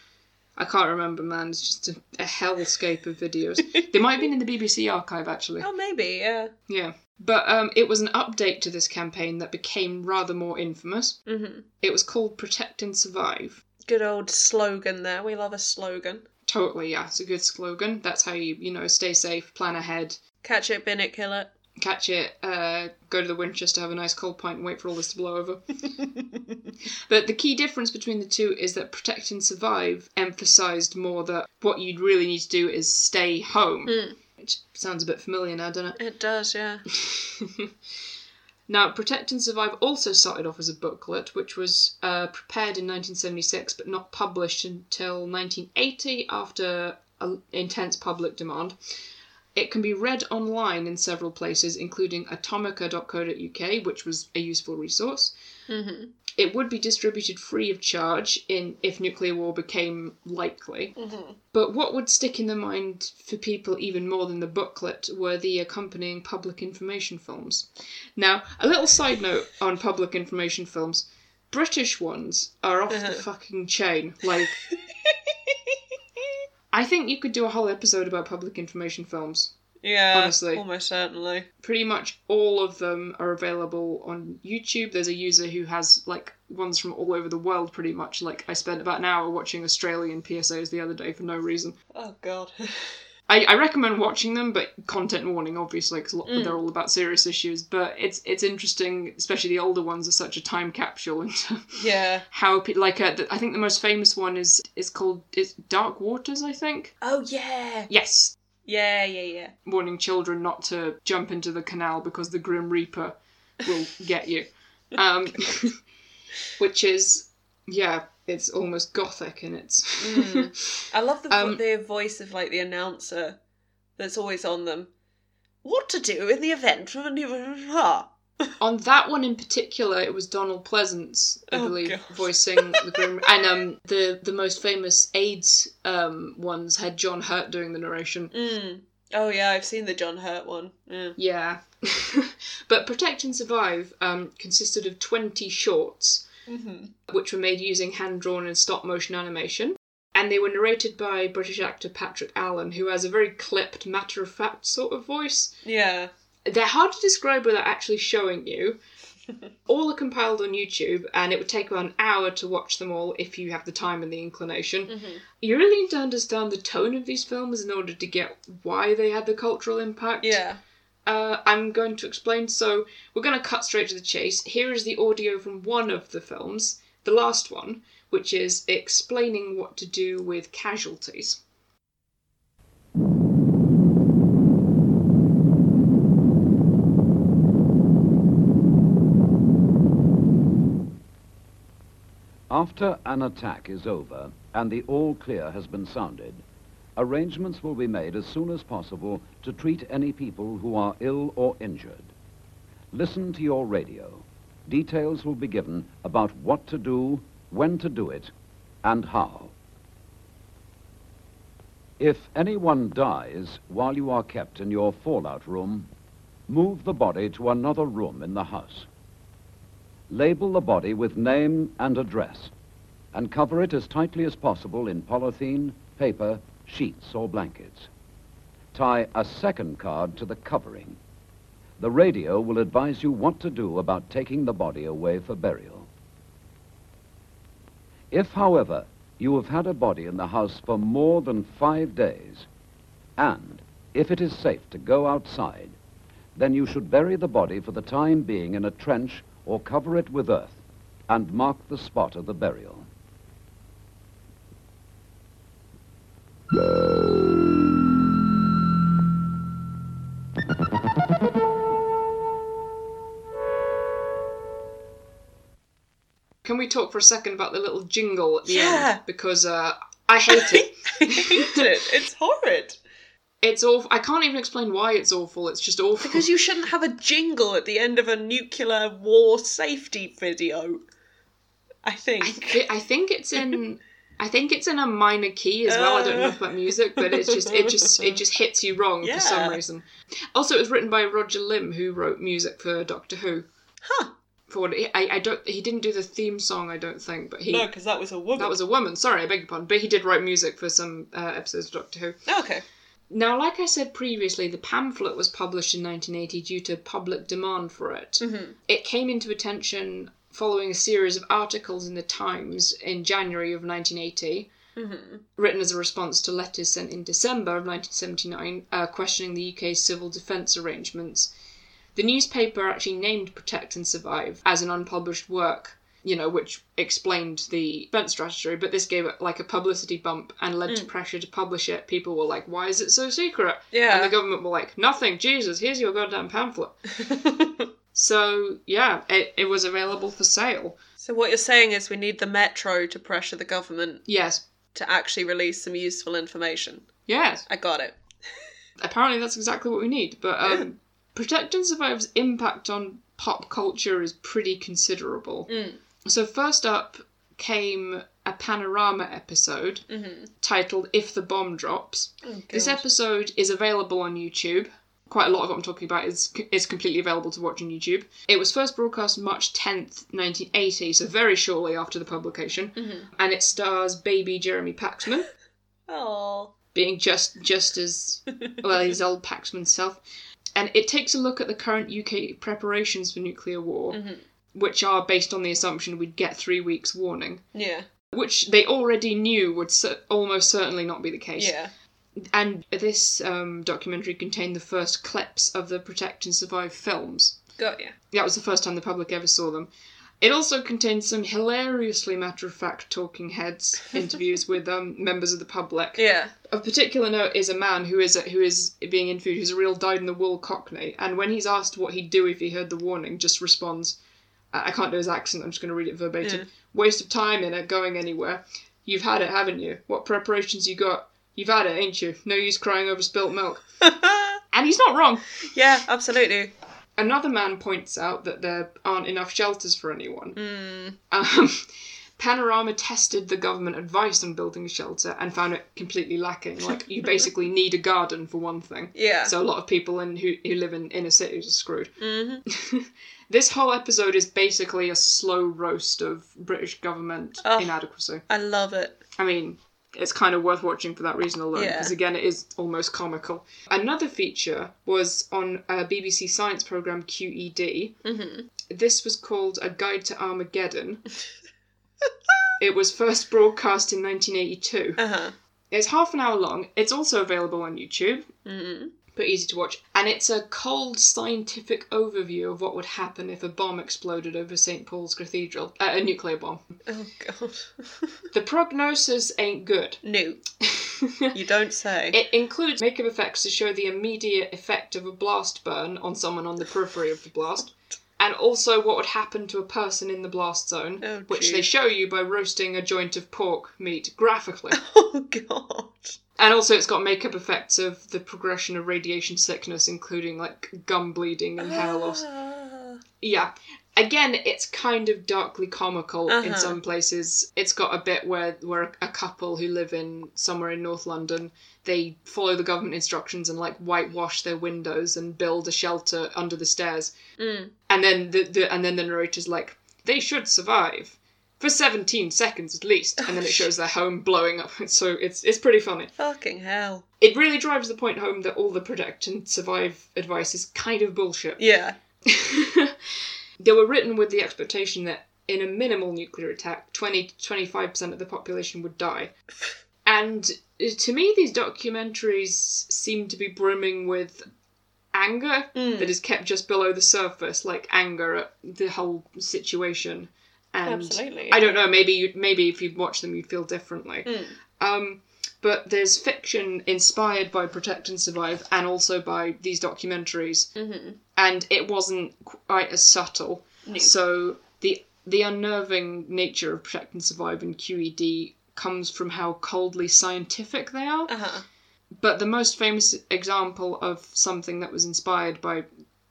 I can't remember, man. It's just a, a hellscape of videos. they might have been in the BBC archive, actually. Oh, maybe. Yeah. Yeah. But um, it was an update to this campaign that became rather more infamous. Mm-hmm. It was called Protect and Survive. Good old slogan there. We love a slogan. Totally, yeah, it's a good slogan. That's how you, you know, stay safe, plan ahead. Catch it, bin it, kill it. Catch it, uh, go to the Winchester, have a nice cold pint, and wait for all this to blow over. but the key difference between the two is that Protect and Survive emphasised more that what you'd really need to do is stay home. Which sounds a bit familiar now, doesn't it? It does, yeah. Now, Protect and Survive also started off as a booklet, which was uh, prepared in 1976 but not published until 1980 after a, intense public demand. It can be read online in several places, including atomica.co.uk, which was a useful resource. Mm-hmm. It would be distributed free of charge in if nuclear war became likely. Mm-hmm. But what would stick in the mind for people even more than the booklet were the accompanying public information films. Now, a little side note on public information films British ones are off the fucking chain. Like, I think you could do a whole episode about public information films. Yeah, Honestly. almost certainly. Pretty much all of them are available on YouTube. There's a user who has like ones from all over the world, pretty much. Like, I spent about an hour watching Australian PSAs the other day for no reason. Oh god. I, I recommend watching them, but content warning, obviously, because they're all about serious issues. But it's it's interesting, especially the older ones are such a time capsule into yeah. how people like uh, the, I think the most famous one is is called it's Dark Waters, I think. Oh yeah. Yes, Yeah, yeah, yeah. warning children not to jump into the canal because the Grim Reaper will get you. Um, which is yeah, it's almost gothic in its. I love the Um, the voice of like the announcer that's always on them. What to do in the event of a new? On that one in particular, it was Donald Pleasence, I Oh, believe, voicing the Grim. And um, the the most famous AIDS um ones had John Hurt doing the narration. Mm. Oh yeah, I've seen the John Hurt one. Yeah. Yeah, but Protect and Survive um consisted of twenty shorts, Mm-hmm. which were made using hand drawn and stop motion animation. And they were narrated by British actor Patrick Allen, who has a very clipped, matter of fact sort of voice. Yeah. They're hard to describe without actually showing you. all are compiled on YouTube, and it would take about an hour to watch them all if you have the time and the inclination. You really need to understand the tone of these films in order to get why they had the cultural impact. Yeah. Uh, I'm going to explain, so we're going to cut straight to the chase. Here is the audio from one of the films, the last one, which is explaining what to do with casualties. After an attack is over and the all clear has been sounded, arrangements will be made as soon as possible to treat any people who are ill or injured. Listen to your radio. Details will be given about what to do, when to do it, and how. If anyone dies while you are kept in your fallout room, move the body to another room in the house. Label the body with name and address and cover it as tightly as possible in polythene, paper, sheets, or blankets. Tie a second card to the covering. The radio will advise you what to do about taking the body away for burial. If, however, you have had a body in the house for more than five days, and if it is safe to go outside, then you should bury the body for the time being in a trench or cover it with earth and mark the spot of the burial. Can we talk for a second about the little jingle at the Yeah. end? Because uh, I hate it. I hate it. It's horrid. It's awful. I can't even explain why it's awful. It's just awful. Because you shouldn't have a jingle at the end of a nuclear war safety video. I think. I, thi- I think it's in. I think it's in a minor key as well. I don't know about music, but it's just it just it just hits you wrong for some reason. Also, it was written by Roger Limb, who wrote music for Doctor Who. Huh. For what I, I don't he didn't do the theme song, I don't think, but he No, because that was a woman. that was a woman. Sorry, I beg your pardon, but he did write music for some uh, episodes of Doctor Who. Okay. Now, like I said previously, the pamphlet was published in 1980 due to public demand for it. It came into attention following a series of articles in the Times in January of 1980, written as a response to letters sent in December of 1979 uh, questioning the UK's civil defence arrangements. The newspaper actually named Protect and Survive as an unpublished work, you know, which explained the defense strategy, but this gave it like a publicity bump and led to pressure to publish it. People were like, why is it so secret? Yeah. And the government were like, nothing, Jesus, here's your goddamn pamphlet. So, yeah, it, it was available for sale. so what you're saying is we need the Metro to pressure the government Yes. to actually release some useful information. Yes. I got it. apparently that's exactly what we need. But um, Yeah. Protect and Survive's impact on pop culture is pretty considerable. Mm. So first up came a panorama episode titled "If the Bomb Drops." This episode is available on YouTube. Quite a lot of what I'm talking about is is completely available to watch on YouTube. It was first broadcast March 10th, 1980, so very shortly after the publication, mm-hmm. and it stars baby Jeremy Paxman Oh. being just just as well he's old Paxman self. And it takes a look at the current UK preparations for nuclear war, mm-hmm. which are based on the assumption we'd get three weeks warning, Yeah. which they already knew would almost certainly not be the case. Yeah. And this um, documentary contained the first clips of the Protect and Survive films. Got ya. That was the first time the public ever saw them. It also contained some hilariously matter of fact talking heads interviews with um, members of the public. Yeah. Of particular note is a man who is who is being interviewed who's a real dyed in the wool Cockney, and when he's asked what he'd do if he heard the warning, just responds, I I can't do his accent. I'm just going to read it verbatim. Yeah. Waste of time in it, going anywhere. You've had it, haven't you? What preparations you got? You've had it, ain't you? No use crying over spilt milk. And he's not wrong. yeah, absolutely. Another man points out that there aren't enough shelters for anyone. Mm. Um, Panorama tested the government advice on building a shelter and found it completely lacking. Like, you basically need a garden for one thing. Yeah. So a lot of people in who, who live in inner cities are screwed. Mhm. this whole episode is basically a slow roast of British government Oh. inadequacy. I love it. I mean, it's kind of worth watching for that reason alone, Yeah. because again, it is almost comical. Another feature was on a BBC science program QED. hmm This was called A Guide to Armageddon. it was first broadcast in 1982. Uh huh. It's half an hour long. It's also available on YouTube, Mm. But easy to watch. And it's a cold scientific overview of what would happen if a bomb exploded over St. Paul's Cathedral. Uh, a nuclear bomb. Oh God. The prognosis ain't good. no, you don't say. It includes makeup effects to show the immediate effect of a blast burn on someone on the periphery of the blast, and also what would happen to a person in the blast zone, Oh, which they show you by roasting a joint of pork meat graphically. oh God. and also, it's got makeup effects of the progression of radiation sickness, including like gum bleeding and hair loss. Ah. Yeah. Again, it's kind of darkly comical in Uh-huh. some places. It's got a bit where where a couple who live in somewhere in North London, they follow the government instructions and like whitewash their windows and build a shelter under the stairs. Mm. And then the, the and then the narrator's like, they should survive for 17 seconds at least, and then it shows their home blowing up. So it's it's pretty funny. Fucking hell. It really drives the point home that all the protect and survive advice is kind of bullshit. Yeah. they were written with the expectation that in a minimal nuclear attack, 20 25% of the population would die. And uh, to me, these documentaries seem to be brimming with anger Mm. that is kept just below the surface, like anger at the whole situation. And Absolutely. I don't know, maybe you maybe if you'd watch them, you'd feel differently. Mm. Um, but there's fiction inspired by Protect and Survive and also by these documentaries, Mhm. and it wasn't quite as subtle. No. So the the unnerving nature of Protect and Survive and QED comes from how coldly scientific they are. Uh huh. But the most famous example of something that was inspired by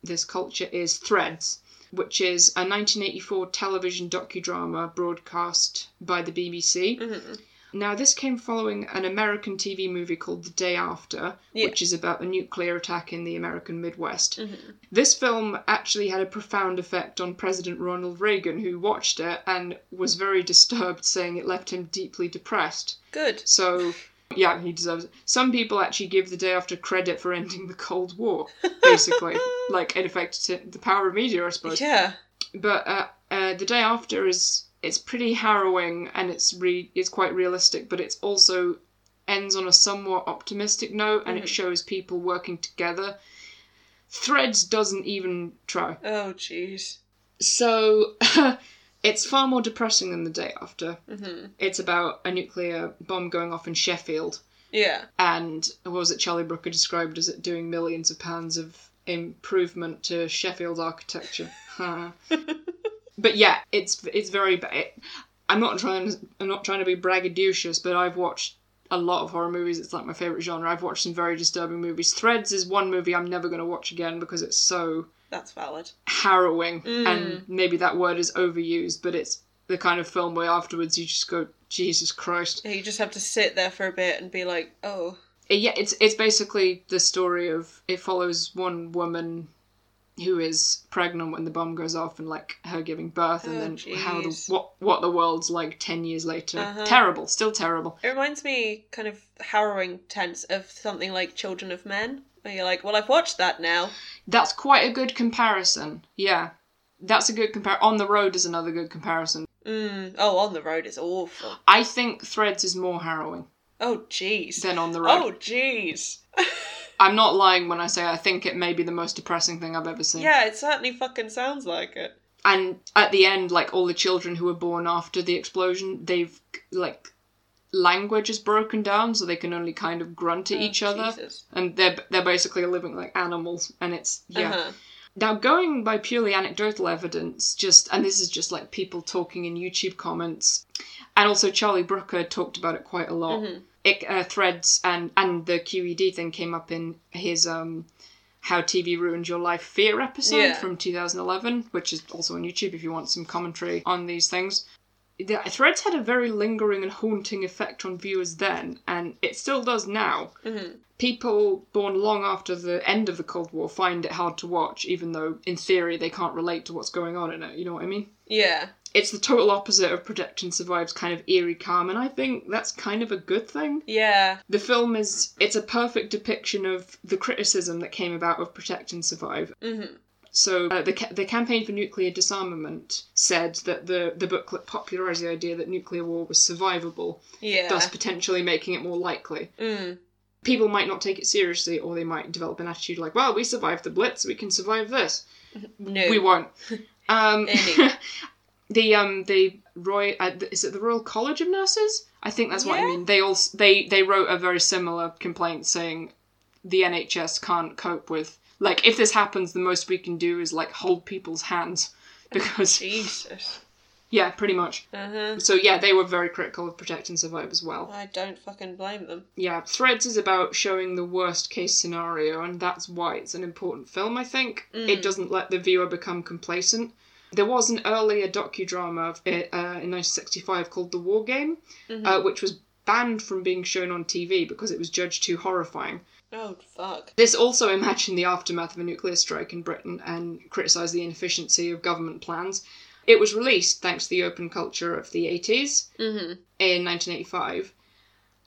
this culture is Threads, which is a 1984 television docudrama broadcast by the BBC. Mhm. Now, this came following an American TV movie called The Day After, Yeah. which is about a nuclear attack in the American Midwest. Mhm. This film actually had a profound effect on President Ronald Reagan, who watched it and was very disturbed, saying it left him deeply depressed. Good. So, yeah, he deserves it. Some people actually give The Day After credit for ending the Cold War, basically. like, it affected the power of media, I suppose Yeah. but uh, uh, the day after is it's pretty harrowing and it's re- it's quite realistic, but it's also ends on a somewhat optimistic note and it shows people working together. Threads doesn't even try. Oh, jeez. So it's far more depressing than the day after. hmm It's about a nuclear bomb going off in Sheffield, Yeah. and what was it Charlie Brooker described as it doing millions of pounds of improvement to Sheffield architecture. but yeah, it's it's very bad. I'm not trying I'm not trying to be braggadocious, but I've watched a lot of horror movies. It's like my favorite genre. I've watched some very disturbing movies. Threads is one movie I'm never going to watch again because it's so That's valid. harrowing, Mm. and maybe that word is overused, but it's the kind of film where afterwards you just go, Jesus Christ. Yeah, you just have to sit there for a bit and be like, oh. Uh, Yeah, it's it's basically the story of it follows one woman who is pregnant when the bomb goes off and like her giving birth and Oh, then how the what what the world's like 10 years later. Uh-huh. Terrible, still terrible. It reminds me kind of harrowing tense of something like Children of Men, where you're like, well, I've watched that now. That's quite a good comparison. Yeah. That's a good compare. On the Road is another good comparison. Mm. Oh, On the Road is awful. I think Threads is more harrowing Oh, jeez. than On the Road. Oh, jeez. I'm not lying when I say I think it may be the most depressing thing I've ever seen. yeah, it certainly fucking sounds like it. And at the end, like all the children who were born after the explosion, they've like language is broken down, so they can only kind of grunt at Oh, each other, Jesus. and they're they're basically living like animals. And it's yeah. Uh-huh. Now going by purely anecdotal evidence, just and this is just like people talking in YouTube comments, and also Charlie Brooker talked about it quite a lot. Mhm. It, uh, threads and and the QED thing came up in his um, "How TV Ruined Your Life" fear episode Yeah. from 2011, which is also on YouTube if you want some commentary on these things. The threads had a very lingering and haunting effect on viewers then, and it still does now Mhm. people born long after the end of the Cold War find it hard to watch, even though in theory they can't relate to what's going on in it. You know what I mean? Yeah. It's the total opposite of Protect and Survive's kind of eerie calm, and I think that's kind of a good thing. Yeah. The film is it's a perfect depiction of the criticism that came about of Protect and Survive. hmm So uh, the ca- the campaign for nuclear disarmament said that the the booklet popularized the idea that nuclear war was survivable, Yeah. thus potentially making it more likely. Mm. people might not take it seriously or they might develop an attitude like well we survived the blitz we can survive this No. we won't um the um the roy uh, is it the royal college of nurses i think that's what i mean they all they they wrote a very similar complaint saying the nhs can't cope with like if this happens the most we can do is like hold people's hands because Jesus. yeah pretty much Uh-huh. so yeah they were very critical of protect and survive as well I don't fucking blame them. yeah, Threads is about showing the worst case scenario, and that's why it's an important film, I think. It doesn't let the viewer become complacent. There was an earlier docudrama of it, uh, in 1965 called The War Game, uh, which was banned from being shown on TV because it was judged too horrifying. Oh, fuck. This also imagined the aftermath of a nuclear strike in Britain and criticised the inefficiency of government plans. It was released thanks to the open culture of the 80s hmm in 1985.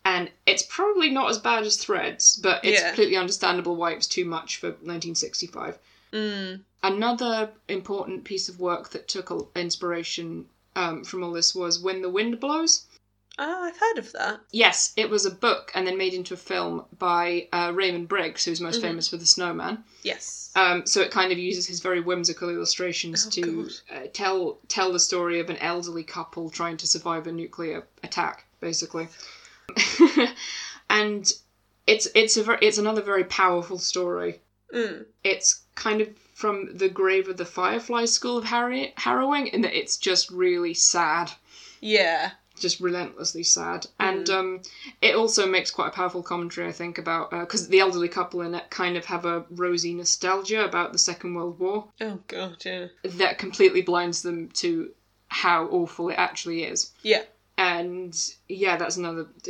And it's probably not as bad as Threads, but it's Yeah. completely understandable why it was too much for 1965. Mm. Another important piece of work that took inspiration um, from all this was When the Wind Blows. Oh, I've heard of that. Yes, it was a book and then made into a film by uh, Raymond Briggs, who's most Mhm. famous for The Snowman. Yes. Um, so it kind of uses his very whimsical illustrations Oh, to uh, tell tell the story of an elderly couple trying to survive a nuclear attack, basically. and it's it's a ver- it's another very powerful story. Mm. It's kind of from the grave of the Firefly school of harrowing, in that it's just really sad Yeah. Just relentlessly sad. And um, it also makes quite a powerful commentary, I think, about because the elderly couple in it kind of have a rosy nostalgia about the Second World War Oh, God, yeah. that completely blinds them to how awful it actually is. Yeah. And yeah, that's another.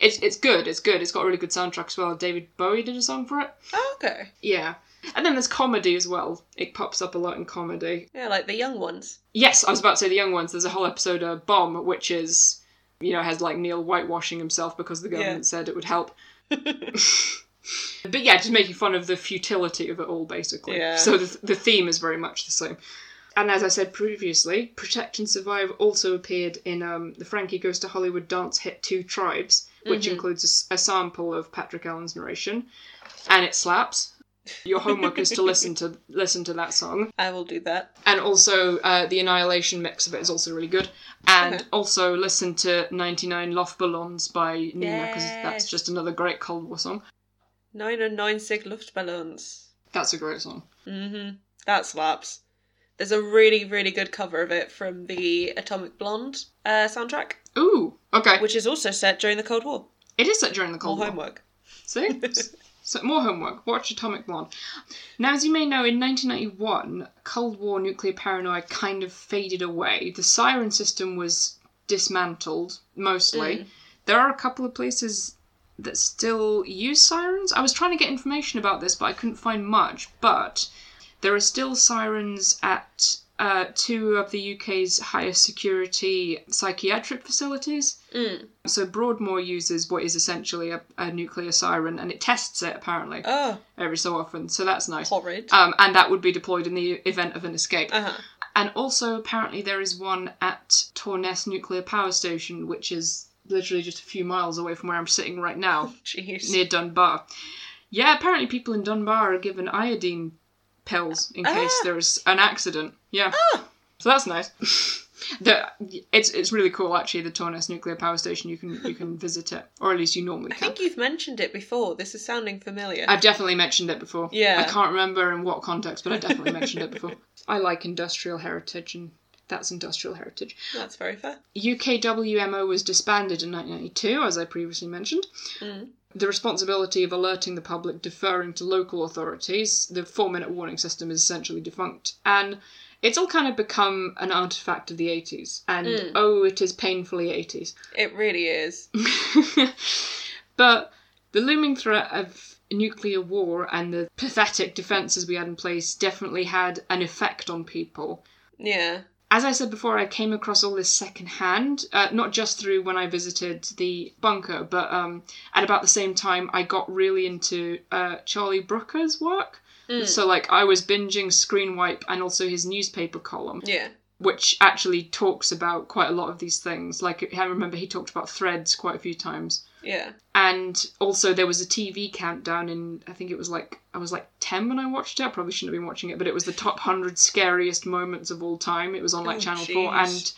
it's it's good. It's good. It's got a really good soundtrack as well. David Bowie did a song for it. Oh, okay. Yeah. And then there's comedy as well. It pops up a lot in comedy. Yeah, like the young ones. Yes, I was about to say the young ones. There's a whole episode of Bomb, which is, you know, has like Neil whitewashing himself because the government Yeah. said it would help. but yeah, just making fun of the futility of it all, basically. Yeah. So the, the theme is very much the same. And as I said previously, Protect and Survive also appeared in um, the Frankie Goes to Hollywood dance hit Two Tribes, which Mhm. includes a sample of Patrick Allen's narration. And it slaps. Your homework is to listen to listen to that song, I will do that. and also uh, the Annihilation mix of it is also really good. And Okay. also listen to 99 Luftballons by Nena because that's just another great Cold War song. 990 Luftballons. That's a great song. Mm-hmm. That slaps. There's a really, really good cover of it from the Atomic Blonde uh, soundtrack, Ooh, okay. which is also set during the Cold War. it is set during the More Cold War. homework. See? so more homework. Watch Atomic Blonde. Now, as you may know, in 1991, Cold War nuclear paranoia kind of faded away. The siren system was dismantled, mostly. Mm. There are a couple of places that still use sirens. I was trying to get information about this, but I couldn't find much. But there are still sirens at uh, two of the UK's highest security psychiatric facilities. Mm. So Broadmoor uses what is essentially a, a nuclear siren, and it tests it apparently Oh, every so often. So that's nice. horrid. Um, and that would be deployed in the event of an escape. Uh-huh. And also, apparently, there is one at Torness Nuclear Power Station, which is literally just a few miles away from where I'm sitting right now, Jeez. near Dunbar. Yeah, apparently, people in Dunbar are given iodine pills in case Ah. there's an accident. Yeah. So that's nice. the, it's it's really cool actually. The Torness Nuclear Power Station. You can you can visit it, or at least you normally can. I think you've mentioned it before. This is sounding familiar. I've definitely mentioned it before. Yeah. I can't remember in what context, but I definitely mentioned it before. I like industrial heritage, and that's industrial heritage. That's very fair. UKWMO was disbanded in 1992, as I previously mentioned. Mm. The responsibility of alerting the public deferring to local authorities, the four minute warning system is essentially defunct. And it's all kind of become an artifact of the 80s. And Mm. oh, it is painfully 80s. It really is. but the looming threat of nuclear war and the pathetic defences we had in place definitely had an effect on people. Yeah. As I said before, I came across all this secondhand, uh, not just through when I visited the bunker, but um, at about the same time, I got really into uh, Charlie Brooker's work. Mm. So, like, I was binging Screenwipe and also his newspaper column Yeah. which actually talks about quite a lot of these things. Like I remember he talked about threads quite a few times. Yeah. And also there was a TV countdown in I think it was like I was like 10 when I watched it. I probably shouldn't have been watching it, but it was the top 100 scariest moments of all time. It was on like Oh, Channel 4 and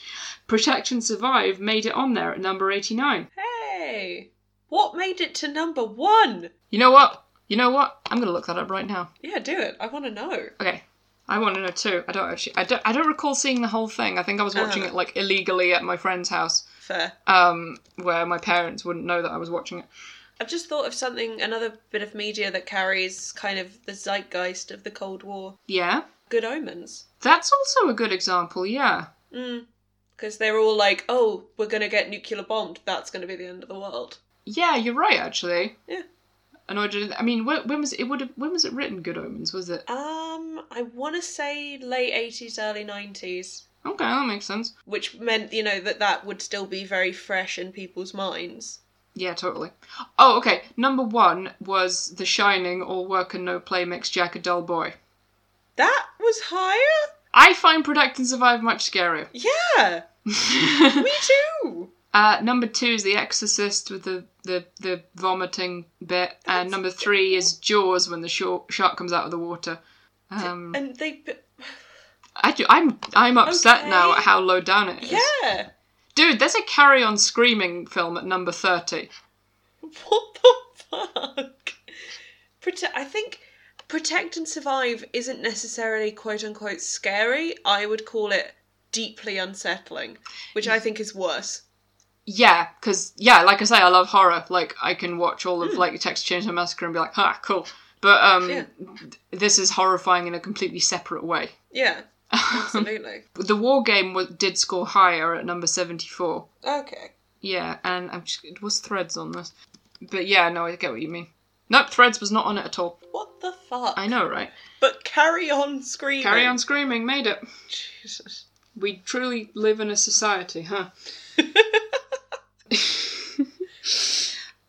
Protect and Survive made it on there at number 89. Hey. What made it to number one? You know what? You know what? I'm going to look that up right now. Yeah, do it. I want to know. Okay. I want to know too. I don't actually I don't I don't recall seeing the whole thing. I think I was watching Uh-huh. it like illegally at my friend's house. Fair. um, where my parents wouldn't know that I was watching it. I've just thought of something, another bit of media that carries kind of the zeitgeist of the Cold War. Yeah, Good Omens. that's also a good example. Yeah, Mm. Because they're all like, oh, we're going to get nuclear bombed. That's going to be the end of the world. yeah, you're right. Actually, Yeah. And I did. I mean, when, when was it? would have, when was it written? Good Omens, was it? Um, I want to say late 80s, early 90s. Okay, that makes sense. Which meant, you know, that that would still be very fresh in people's minds. Yeah, totally. Oh, okay. Number one was The Shining. All work and no play makes Jack a dull boy. That was higher? I find Protect and Survive much scarier. Yeah, me too. Uh, number two is The Exorcist with the, the, the vomiting bit, and number three is Jaws when the shark comes out of the water. Um, And they. I I'm I'm upset now at how low down it is. Yeah. Dude, there's a Carry On Screaming film at number thirty. What the fuck? Prote- I think Protect and Survive isn't necessarily quote unquote scary. I would call it deeply unsettling, which I think is worse. Yeah, because yeah, like I say, I love horror. Like I can watch all of like Texas Chainsaw Massacre and be like, ah, cool. But um, Yeah. this is horrifying in a completely separate way. Yeah, absolutely. The War Game did score higher at number seventy-four. okay. Yeah, and I'm just, it was Threads on this. But yeah, no, I get what you mean. Nope, Threads was not on it at all. What the fuck? I know, right? But carry on screaming. Carry On Screaming made it. Jesus. We truly live in a society, huh?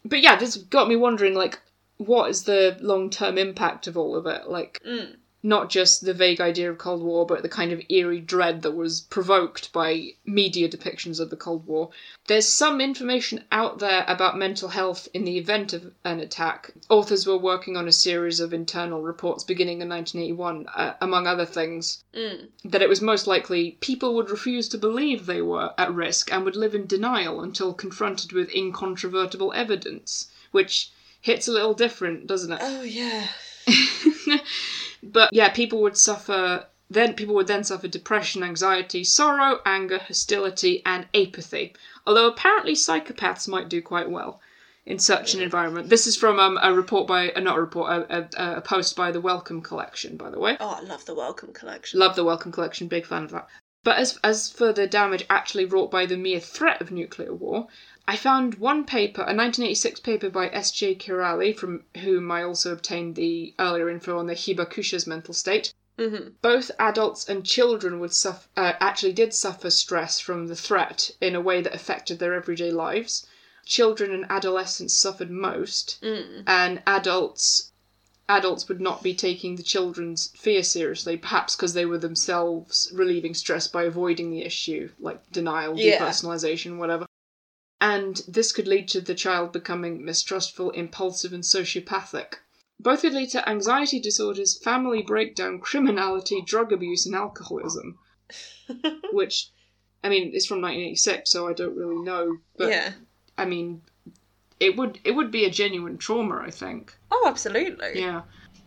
but yeah, this got me wondering, like, what is the long term impact of all of it? Like, Mm. Not just the vague idea of Cold War, but the kind of eerie dread that was provoked by media depictions of the Cold War. There's some information out there about mental health in the event of an attack. Authors were working on a series of internal reports beginning in 1981, uh, among other things, Mm. that it was most likely people would refuse to believe they were at risk and would live in denial until confronted with incontrovertible evidence, which hits a little different, doesn't it? Oh yeah. but yeah, people would suffer. Then people would then suffer depression, anxiety, sorrow, anger, hostility, and apathy. Although apparently psychopaths might do quite well in such an environment. This is from um, a report by, uh, not a report, a, a, a post by the Wellcome Collection, by the way. Oh, I love the Wellcome Collection. Love the Wellcome Collection, big fan of that. But as as for the damage actually wrought by the mere threat of nuclear war, I found one paper, a 1986 paper by S.J. Kirali, from whom I also obtained the earlier info on the Hibakusha's mental state. hmm Both adults and children would suffer, uh, actually did suffer stress from the threat in a way that affected their everyday lives. Children and adolescents suffered most, Mm. and adults adults would not be taking the children's fear seriously, perhaps because they were themselves relieving stress by avoiding the issue, like denial, Yeah. depersonalization, whatever. And this could lead to the child becoming mistrustful, impulsive, and sociopathic. Both could lead to anxiety disorders, family breakdown, criminality, drug abuse, and alcoholism. Which, I mean, it's from 1986, so I don't really know. But yeah. I mean, it would it would be a genuine trauma, I think. Oh, absolutely. Yeah.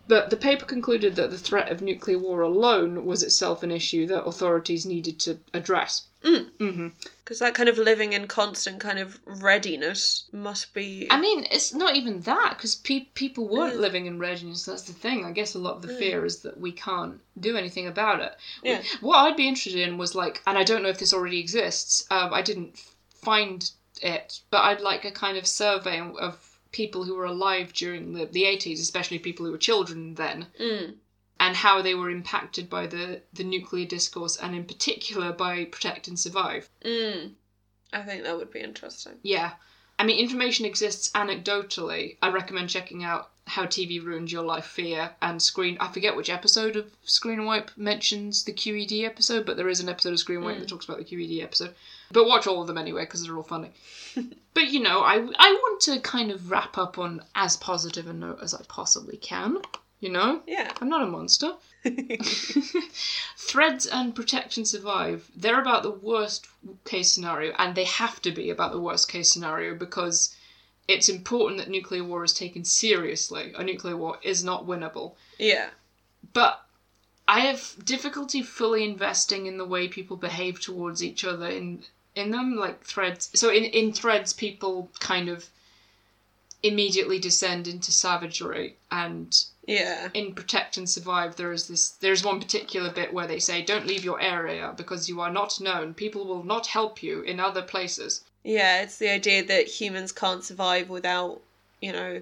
But the paper concluded that the threat of nuclear war alone was itself an issue that authorities needed to address. Mm. hmm Because that kind of living in constant kind of readiness must be. I mean, it's not even that because pe- people weren't Mm. living in readiness. That's the thing. I guess a lot of the fear is that we can't do anything about it. Yeah. What I'd be interested in was like, and I don't know if this already exists. Um, I didn't find it, but I'd like a kind of survey of people who were alive during the the eighties, especially people who were children then, Mm. and how they were impacted by the the nuclear discourse, and in particular by Protect and Survive. Mm. I think that would be interesting. Yeah. I mean, information exists anecdotally. I recommend checking out How TV Ruined Your Life Fear and Screen. I forget which episode of Screenwipe mentions the QED episode, but there is an episode of Screenwipe that talks about the QED episode. But watch all of them anyway, because they're all funny. but you know, I, I want to kind of wrap up on as positive a note as I possibly can. You know? Yeah. I'm not a monster. Threads and Protect and Survive, they're about the worst case scenario, and they have to be about the worst case scenario because it's important that nuclear war is taken seriously. A nuclear war is not winnable. yeah. But I have difficulty fully investing in the way people behave towards each other in in them, like threads. So in, in threads, people kind of immediately descend into savagery and Yeah. in Protect and Survive, there is this. There's one particular bit where they say, "Don't leave your area because you are not known. People will not help you in other places." Yeah, it's the idea that humans can't survive without, you know,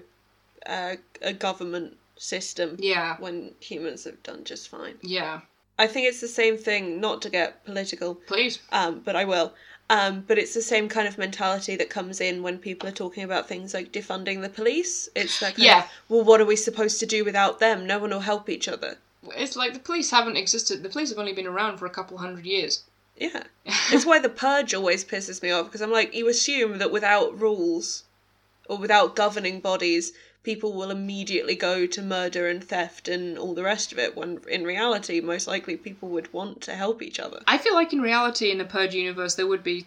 uh, a government system Yeah, when humans have done just fine. yeah. I think it's the same thing, not to get political, Please. um, but I will. Um, but it's the same kind of mentality that comes in when people are talking about things like defunding the police. It's like, Yeah. of, well, what are we supposed to do without them? No one will help each other. It's like the police haven't existed. The police have only been around for a couple hundred years. Yeah. it's why the purge always pisses me off because I'm like, you assume that without rules or without governing bodies, people will immediately go to murder and theft and all the rest of it, when in reality, most likely people would want to help each other. I feel like in reality, in a purge universe, there would be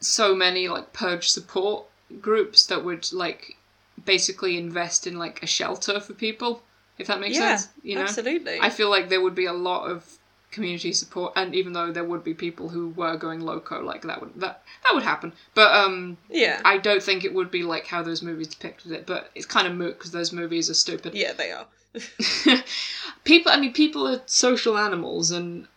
so many like purge support groups that would like basically invest in like a shelter for people. If that makes yeah, sense, you know. absolutely. I feel like there would be a lot of community support, and even though there would be people who were going loco, like that would that that would happen. But um, yeah. I don't think it would be like how those movies depicted it. But it's kind of moot because those movies are stupid. yeah, they are. people, I mean, people are social animals, and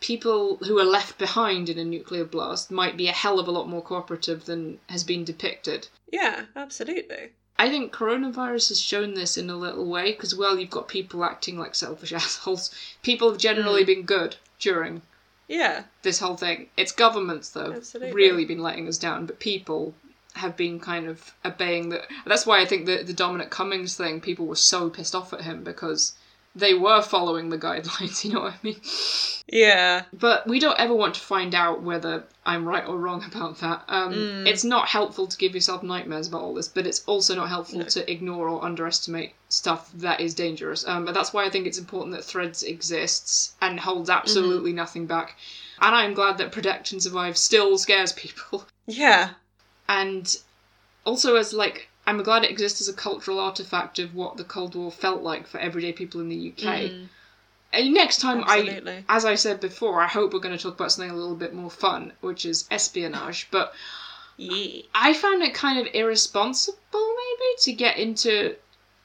people who are left behind in a nuclear blast might be a hell of a lot more cooperative than has been depicted. Yeah, absolutely. I think coronavirus has shown this in a little way because, well, you've got people acting like selfish assholes. People have generally hmm. been good during Yeah, this whole thing. It's governments, though, Absolutely. really been letting us down, but people have been kind of obeying that. That's why I think the the Dominic Cummings thing, people were so pissed off at him because they were following the guidelines, you know what I mean? Yeah. But we don't ever want to find out whether I'm right or wrong about that. Um, It's not helpful to give yourself nightmares about all this, but it's also not helpful to ignore or underestimate stuff that is dangerous. Um, but that's why I think it's important that Threads exists and holds absolutely nothing back. And I'm glad that Protect and Survive still scares people. Yeah. And also as like I'm glad it exists as a cultural artifact of what the Cold War felt like for everyday people in the UK. And next time, Absolutely. I, as I said before, I hope we're going to talk about something a little bit more fun, which is espionage. But Yeah. I found it kind of irresponsible, maybe, to get into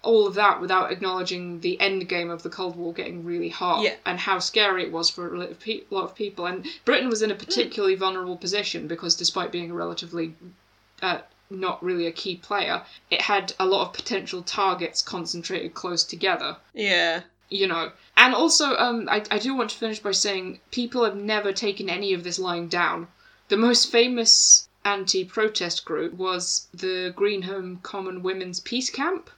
all of that without acknowledging the end game of the Cold War getting really hot Yeah. and how scary it was for a lot of pe- lot of people. And Britain was in a particularly vulnerable position because, despite being a relatively uh, not really a key player, it had a lot of potential targets concentrated close together Yeah. you know. And also, um, I, I do want to finish by saying people have never taken any of this lying down. The most famous anti-protest group was the Greenham Common Women's Peace Camp,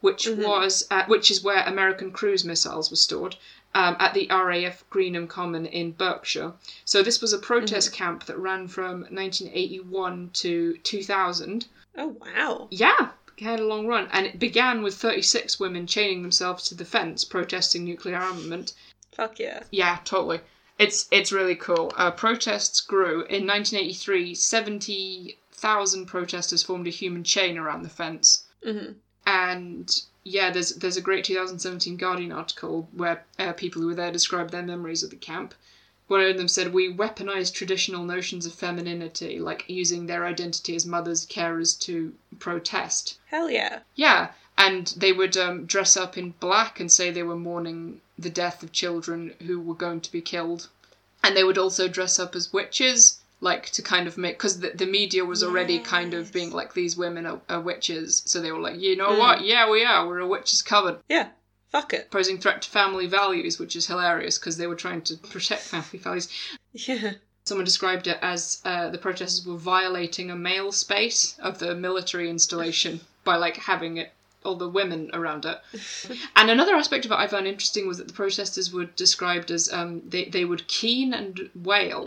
which was at, which is where American cruise missiles were stored. Um, at the RAF Greenham Common in Berkshire. So this was a protest camp that ran from 1981 to 2000. Oh wow. Yeah, it had a long run, and it began with 36 women chaining themselves to the fence protesting nuclear armament. Fuck yeah. Yeah, totally. It's it's really cool. Uh, protests grew in 1983. 70,000 protesters formed a human chain around the fence, Mhm. and yeah, there's there's a great 2017 Guardian article where uh, people who were there described their memories of the camp. One of them said, "We weaponized traditional notions of femininity, like using their identity as mothers, carers, to protest." Hell yeah. Yeah, and they would um, dress up in black and say they were mourning the death of children who were going to be killed. And they would also dress up as witches, like to kind of make, because the, the media was already kind of being like, these women are, are witches. So they were like, you know what? Yeah, we are. We're a witches' coven. Yeah. Fuck it. Posing threat to family values, which is hilarious because they were trying to protect family values. Yeah. Someone described it as uh, the protesters were violating a male space of the military installation by like having it all the women around it. and another aspect of it I found interesting was that the protesters were described as um, they they would keen and wail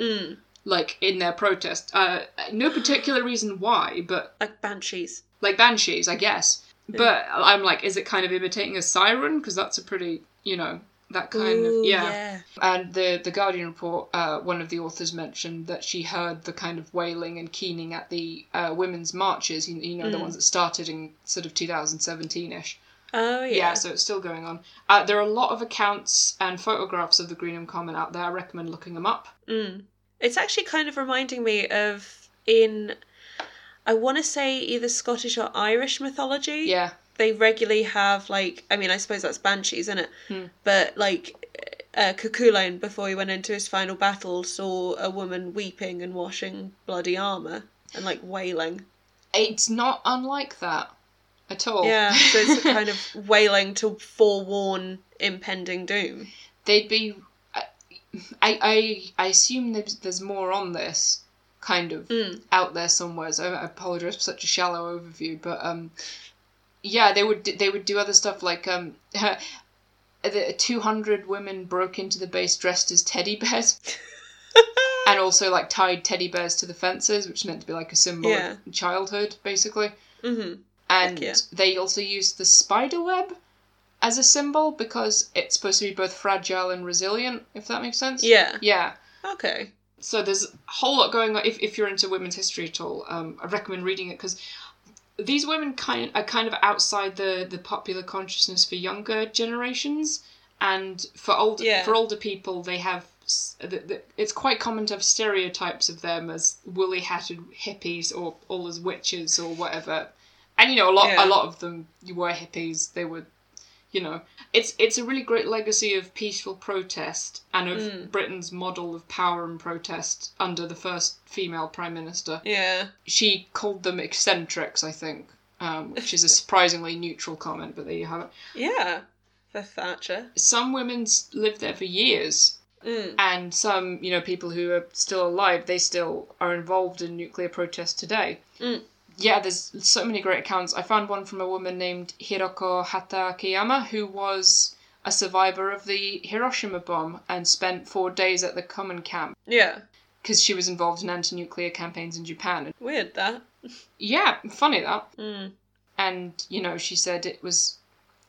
like in their protest. Uh, no particular reason why, but Like banshees. like banshees, I guess. But I'm like, is it kind of imitating a siren? Because that's a pretty, you know, that kind of yeah. yeah. And the the Guardian report, uh, one of the authors mentioned that she heard the kind of wailing and keening at the uh, women's marches. You, you know, the ones that started in sort of 2017ish. Oh yeah. Yeah, so it's still going on. Uh, there are a lot of accounts and photographs of the Greenham Common out there. I recommend looking them up. It's actually kind of reminding me of in I want to say either Scottish or Irish mythology. Yeah, They regularly have like I mean I suppose that's banshees, isn't it? Hmm. But like uh, Cuchulainn before he went into his final battle saw a woman weeping and washing bloody armor and like wailing. it's not unlike that at all. Yeah, so it's a kind of wailing to forewarn impending doom. they'd be. I I I assume there's there's more on this kind of out there somewhere. So I apologize for such a shallow overview, but um, yeah, they would they would do other stuff like um. The 200 women broke into the base dressed as teddy bears. and also like tied teddy bears to the fences, which meant to be like a symbol Yeah. of childhood, basically. hmm And yeah. they also used the spider web as a symbol because it's supposed to be both fragile and resilient, if that makes sense. Yeah. Yeah. Okay. So there's a whole lot going on. If, if you're into women's history at all, um, I recommend reading it because these women kind are kind of outside the, the popular consciousness for younger generations, and for older Yeah. for older people, they have. It's quite common to have stereotypes of them as woolly-hatted hippies or all as witches or whatever, and you know a lot Yeah. a lot of them were hippies. They were you know it's it's a really great legacy of peaceful protest and of britain's model of power and protest under the first female prime minister Yeah. she called them eccentrics i think um, which is a surprisingly neutral comment but there you have it Yeah. For Thatcher. some women lived there for years Mm. and some you know people who are still alive they still are involved in nuclear protest today Mm. Yeah there's so many great accounts i found one from a woman named hiroko hata akiyama who was a survivor of the Hiroshima bomb and spent four days at the common camp Yeah. because she was involved in anti-nuclear campaigns in Japan. Weird that. Yeah, funny that. Mm. And you know, she said it was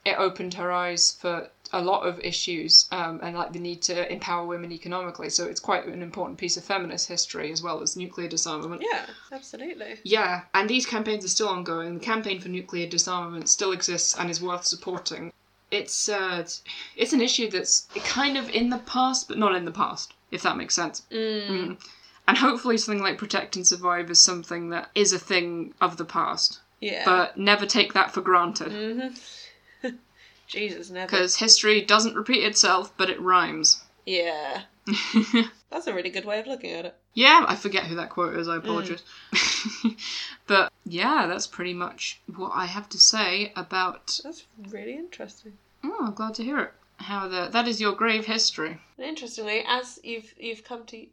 it opened her eyes for a lot of issues um, and like the need to empower women economically. So it's quite an important piece of feminist history as well as nuclear disarmament. Yeah, absolutely. Yeah, and these campaigns are still ongoing. The campaign for nuclear disarmament still exists and is worth supporting. It's uh, it's an issue that's kind of in the past, but not in the past, if that makes sense. Mm. And hopefully, something like protect and survive is something that is a thing of the past. Yeah. But never take that for granted, Mm-hmm. Jesus, never. because history doesn't repeat itself, but it rhymes. Yeah. That's a really good way of looking at it. Yeah, I forget who that quote is, I mm. apologise. but yeah, that's pretty much what I have to say about. That's really interesting. Oh, I'm glad to hear it. How the that is your grave history. And interestingly, as you've you've come to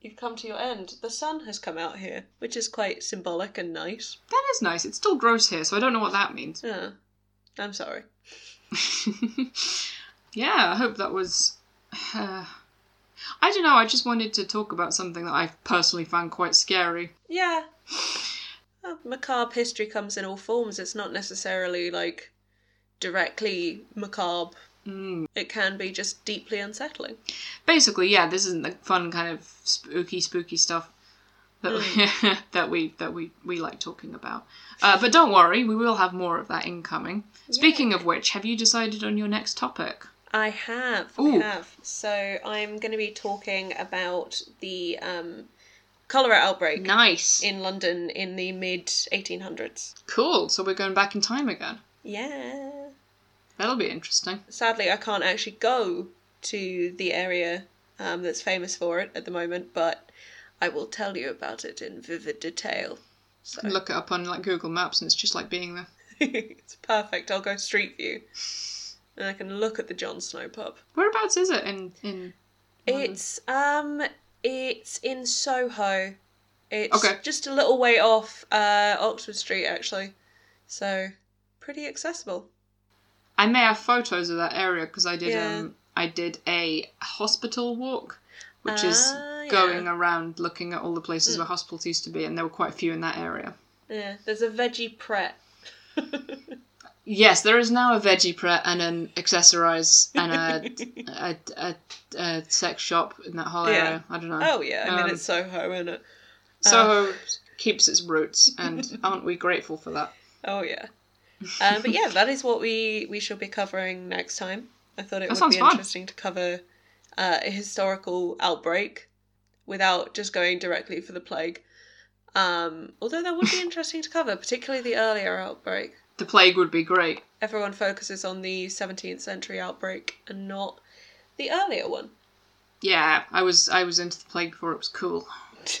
you've come to your end, the sun has come out here, which is quite symbolic and nice. That is nice. It's still gross here, so I don't know what that means. Yeah. I'm sorry. yeah, I hope that was. Uh, I don't know. I just wanted to talk about something that I personally found quite scary. Yeah. Well, macabre history comes in all forms. It's not necessarily like directly macabre. Mm. It can be just deeply unsettling. Basically, yeah, this isn't the fun kind of spooky, spooky stuff that we, that we that we we like talking about. Uh, but don't worry, we will have more of that incoming. Speaking of which, have you decided on your next topic? I have. Ooh. I have. So I'm going to be talking about the um, cholera outbreak Nice, in London in the mid 1800s. cool. So we're going back in time again. Yeah. That'll be interesting. Sadly, I can't actually go to the area um, that's famous for it at the moment, but I will tell you about it in vivid detail. So Look it up on like Google Maps, and it's just like being there. it's perfect. I'll go street view, and I can look at the John Snow pub. Whereabouts is it in in? London? It's um, it's in Soho. It's Okay. just a little way off uh, Oxford Street, actually. So pretty accessible. I may have photos of that area because I did Yeah. um I did a hospital walk, which is Ah, going around looking at all the places Mm. where hospitals used to be, and there were quite a few in that area. Yeah, there's a veggie pret. Yes, there is now a veggie pret and an accessorize and a a, a, a sex shop in that whole Yeah. area. I don't know. oh yeah, I mean Um, it's Soho, isn't it? Soho keeps its roots, and aren't we grateful for that? Oh yeah. Um, but yeah, that is what we we shall be covering next time. I thought it That would be fun. interesting to cover uh, a historical outbreak without just going directly for the plague. Um, although that would be interesting to cover, particularly the earlier outbreak. The plague would be great. Everyone focuses on the 17th century outbreak and not the earlier one. Yeah, I was I was into the plague before it was cool.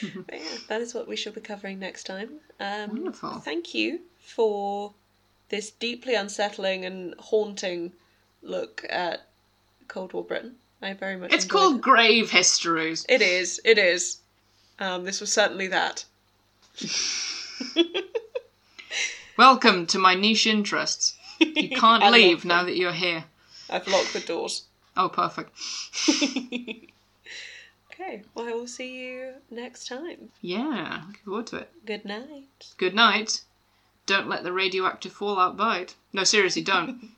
But yeah, that is what we shall be covering next time. Um, Wonderful. Thank you for this deeply unsettling and haunting look at Cold War Britain. I very much. It's called It. Grave Histories. It is. It is. Um, this was certainly that. Welcome to my niche interests. You can't leave now that you're here. I've locked the doors. Oh, perfect. Okay. Well, I will see you next time. Yeah, looking forward to it. Good night. Good night. Don't let the radioactive fallout bite. No, seriously, don't.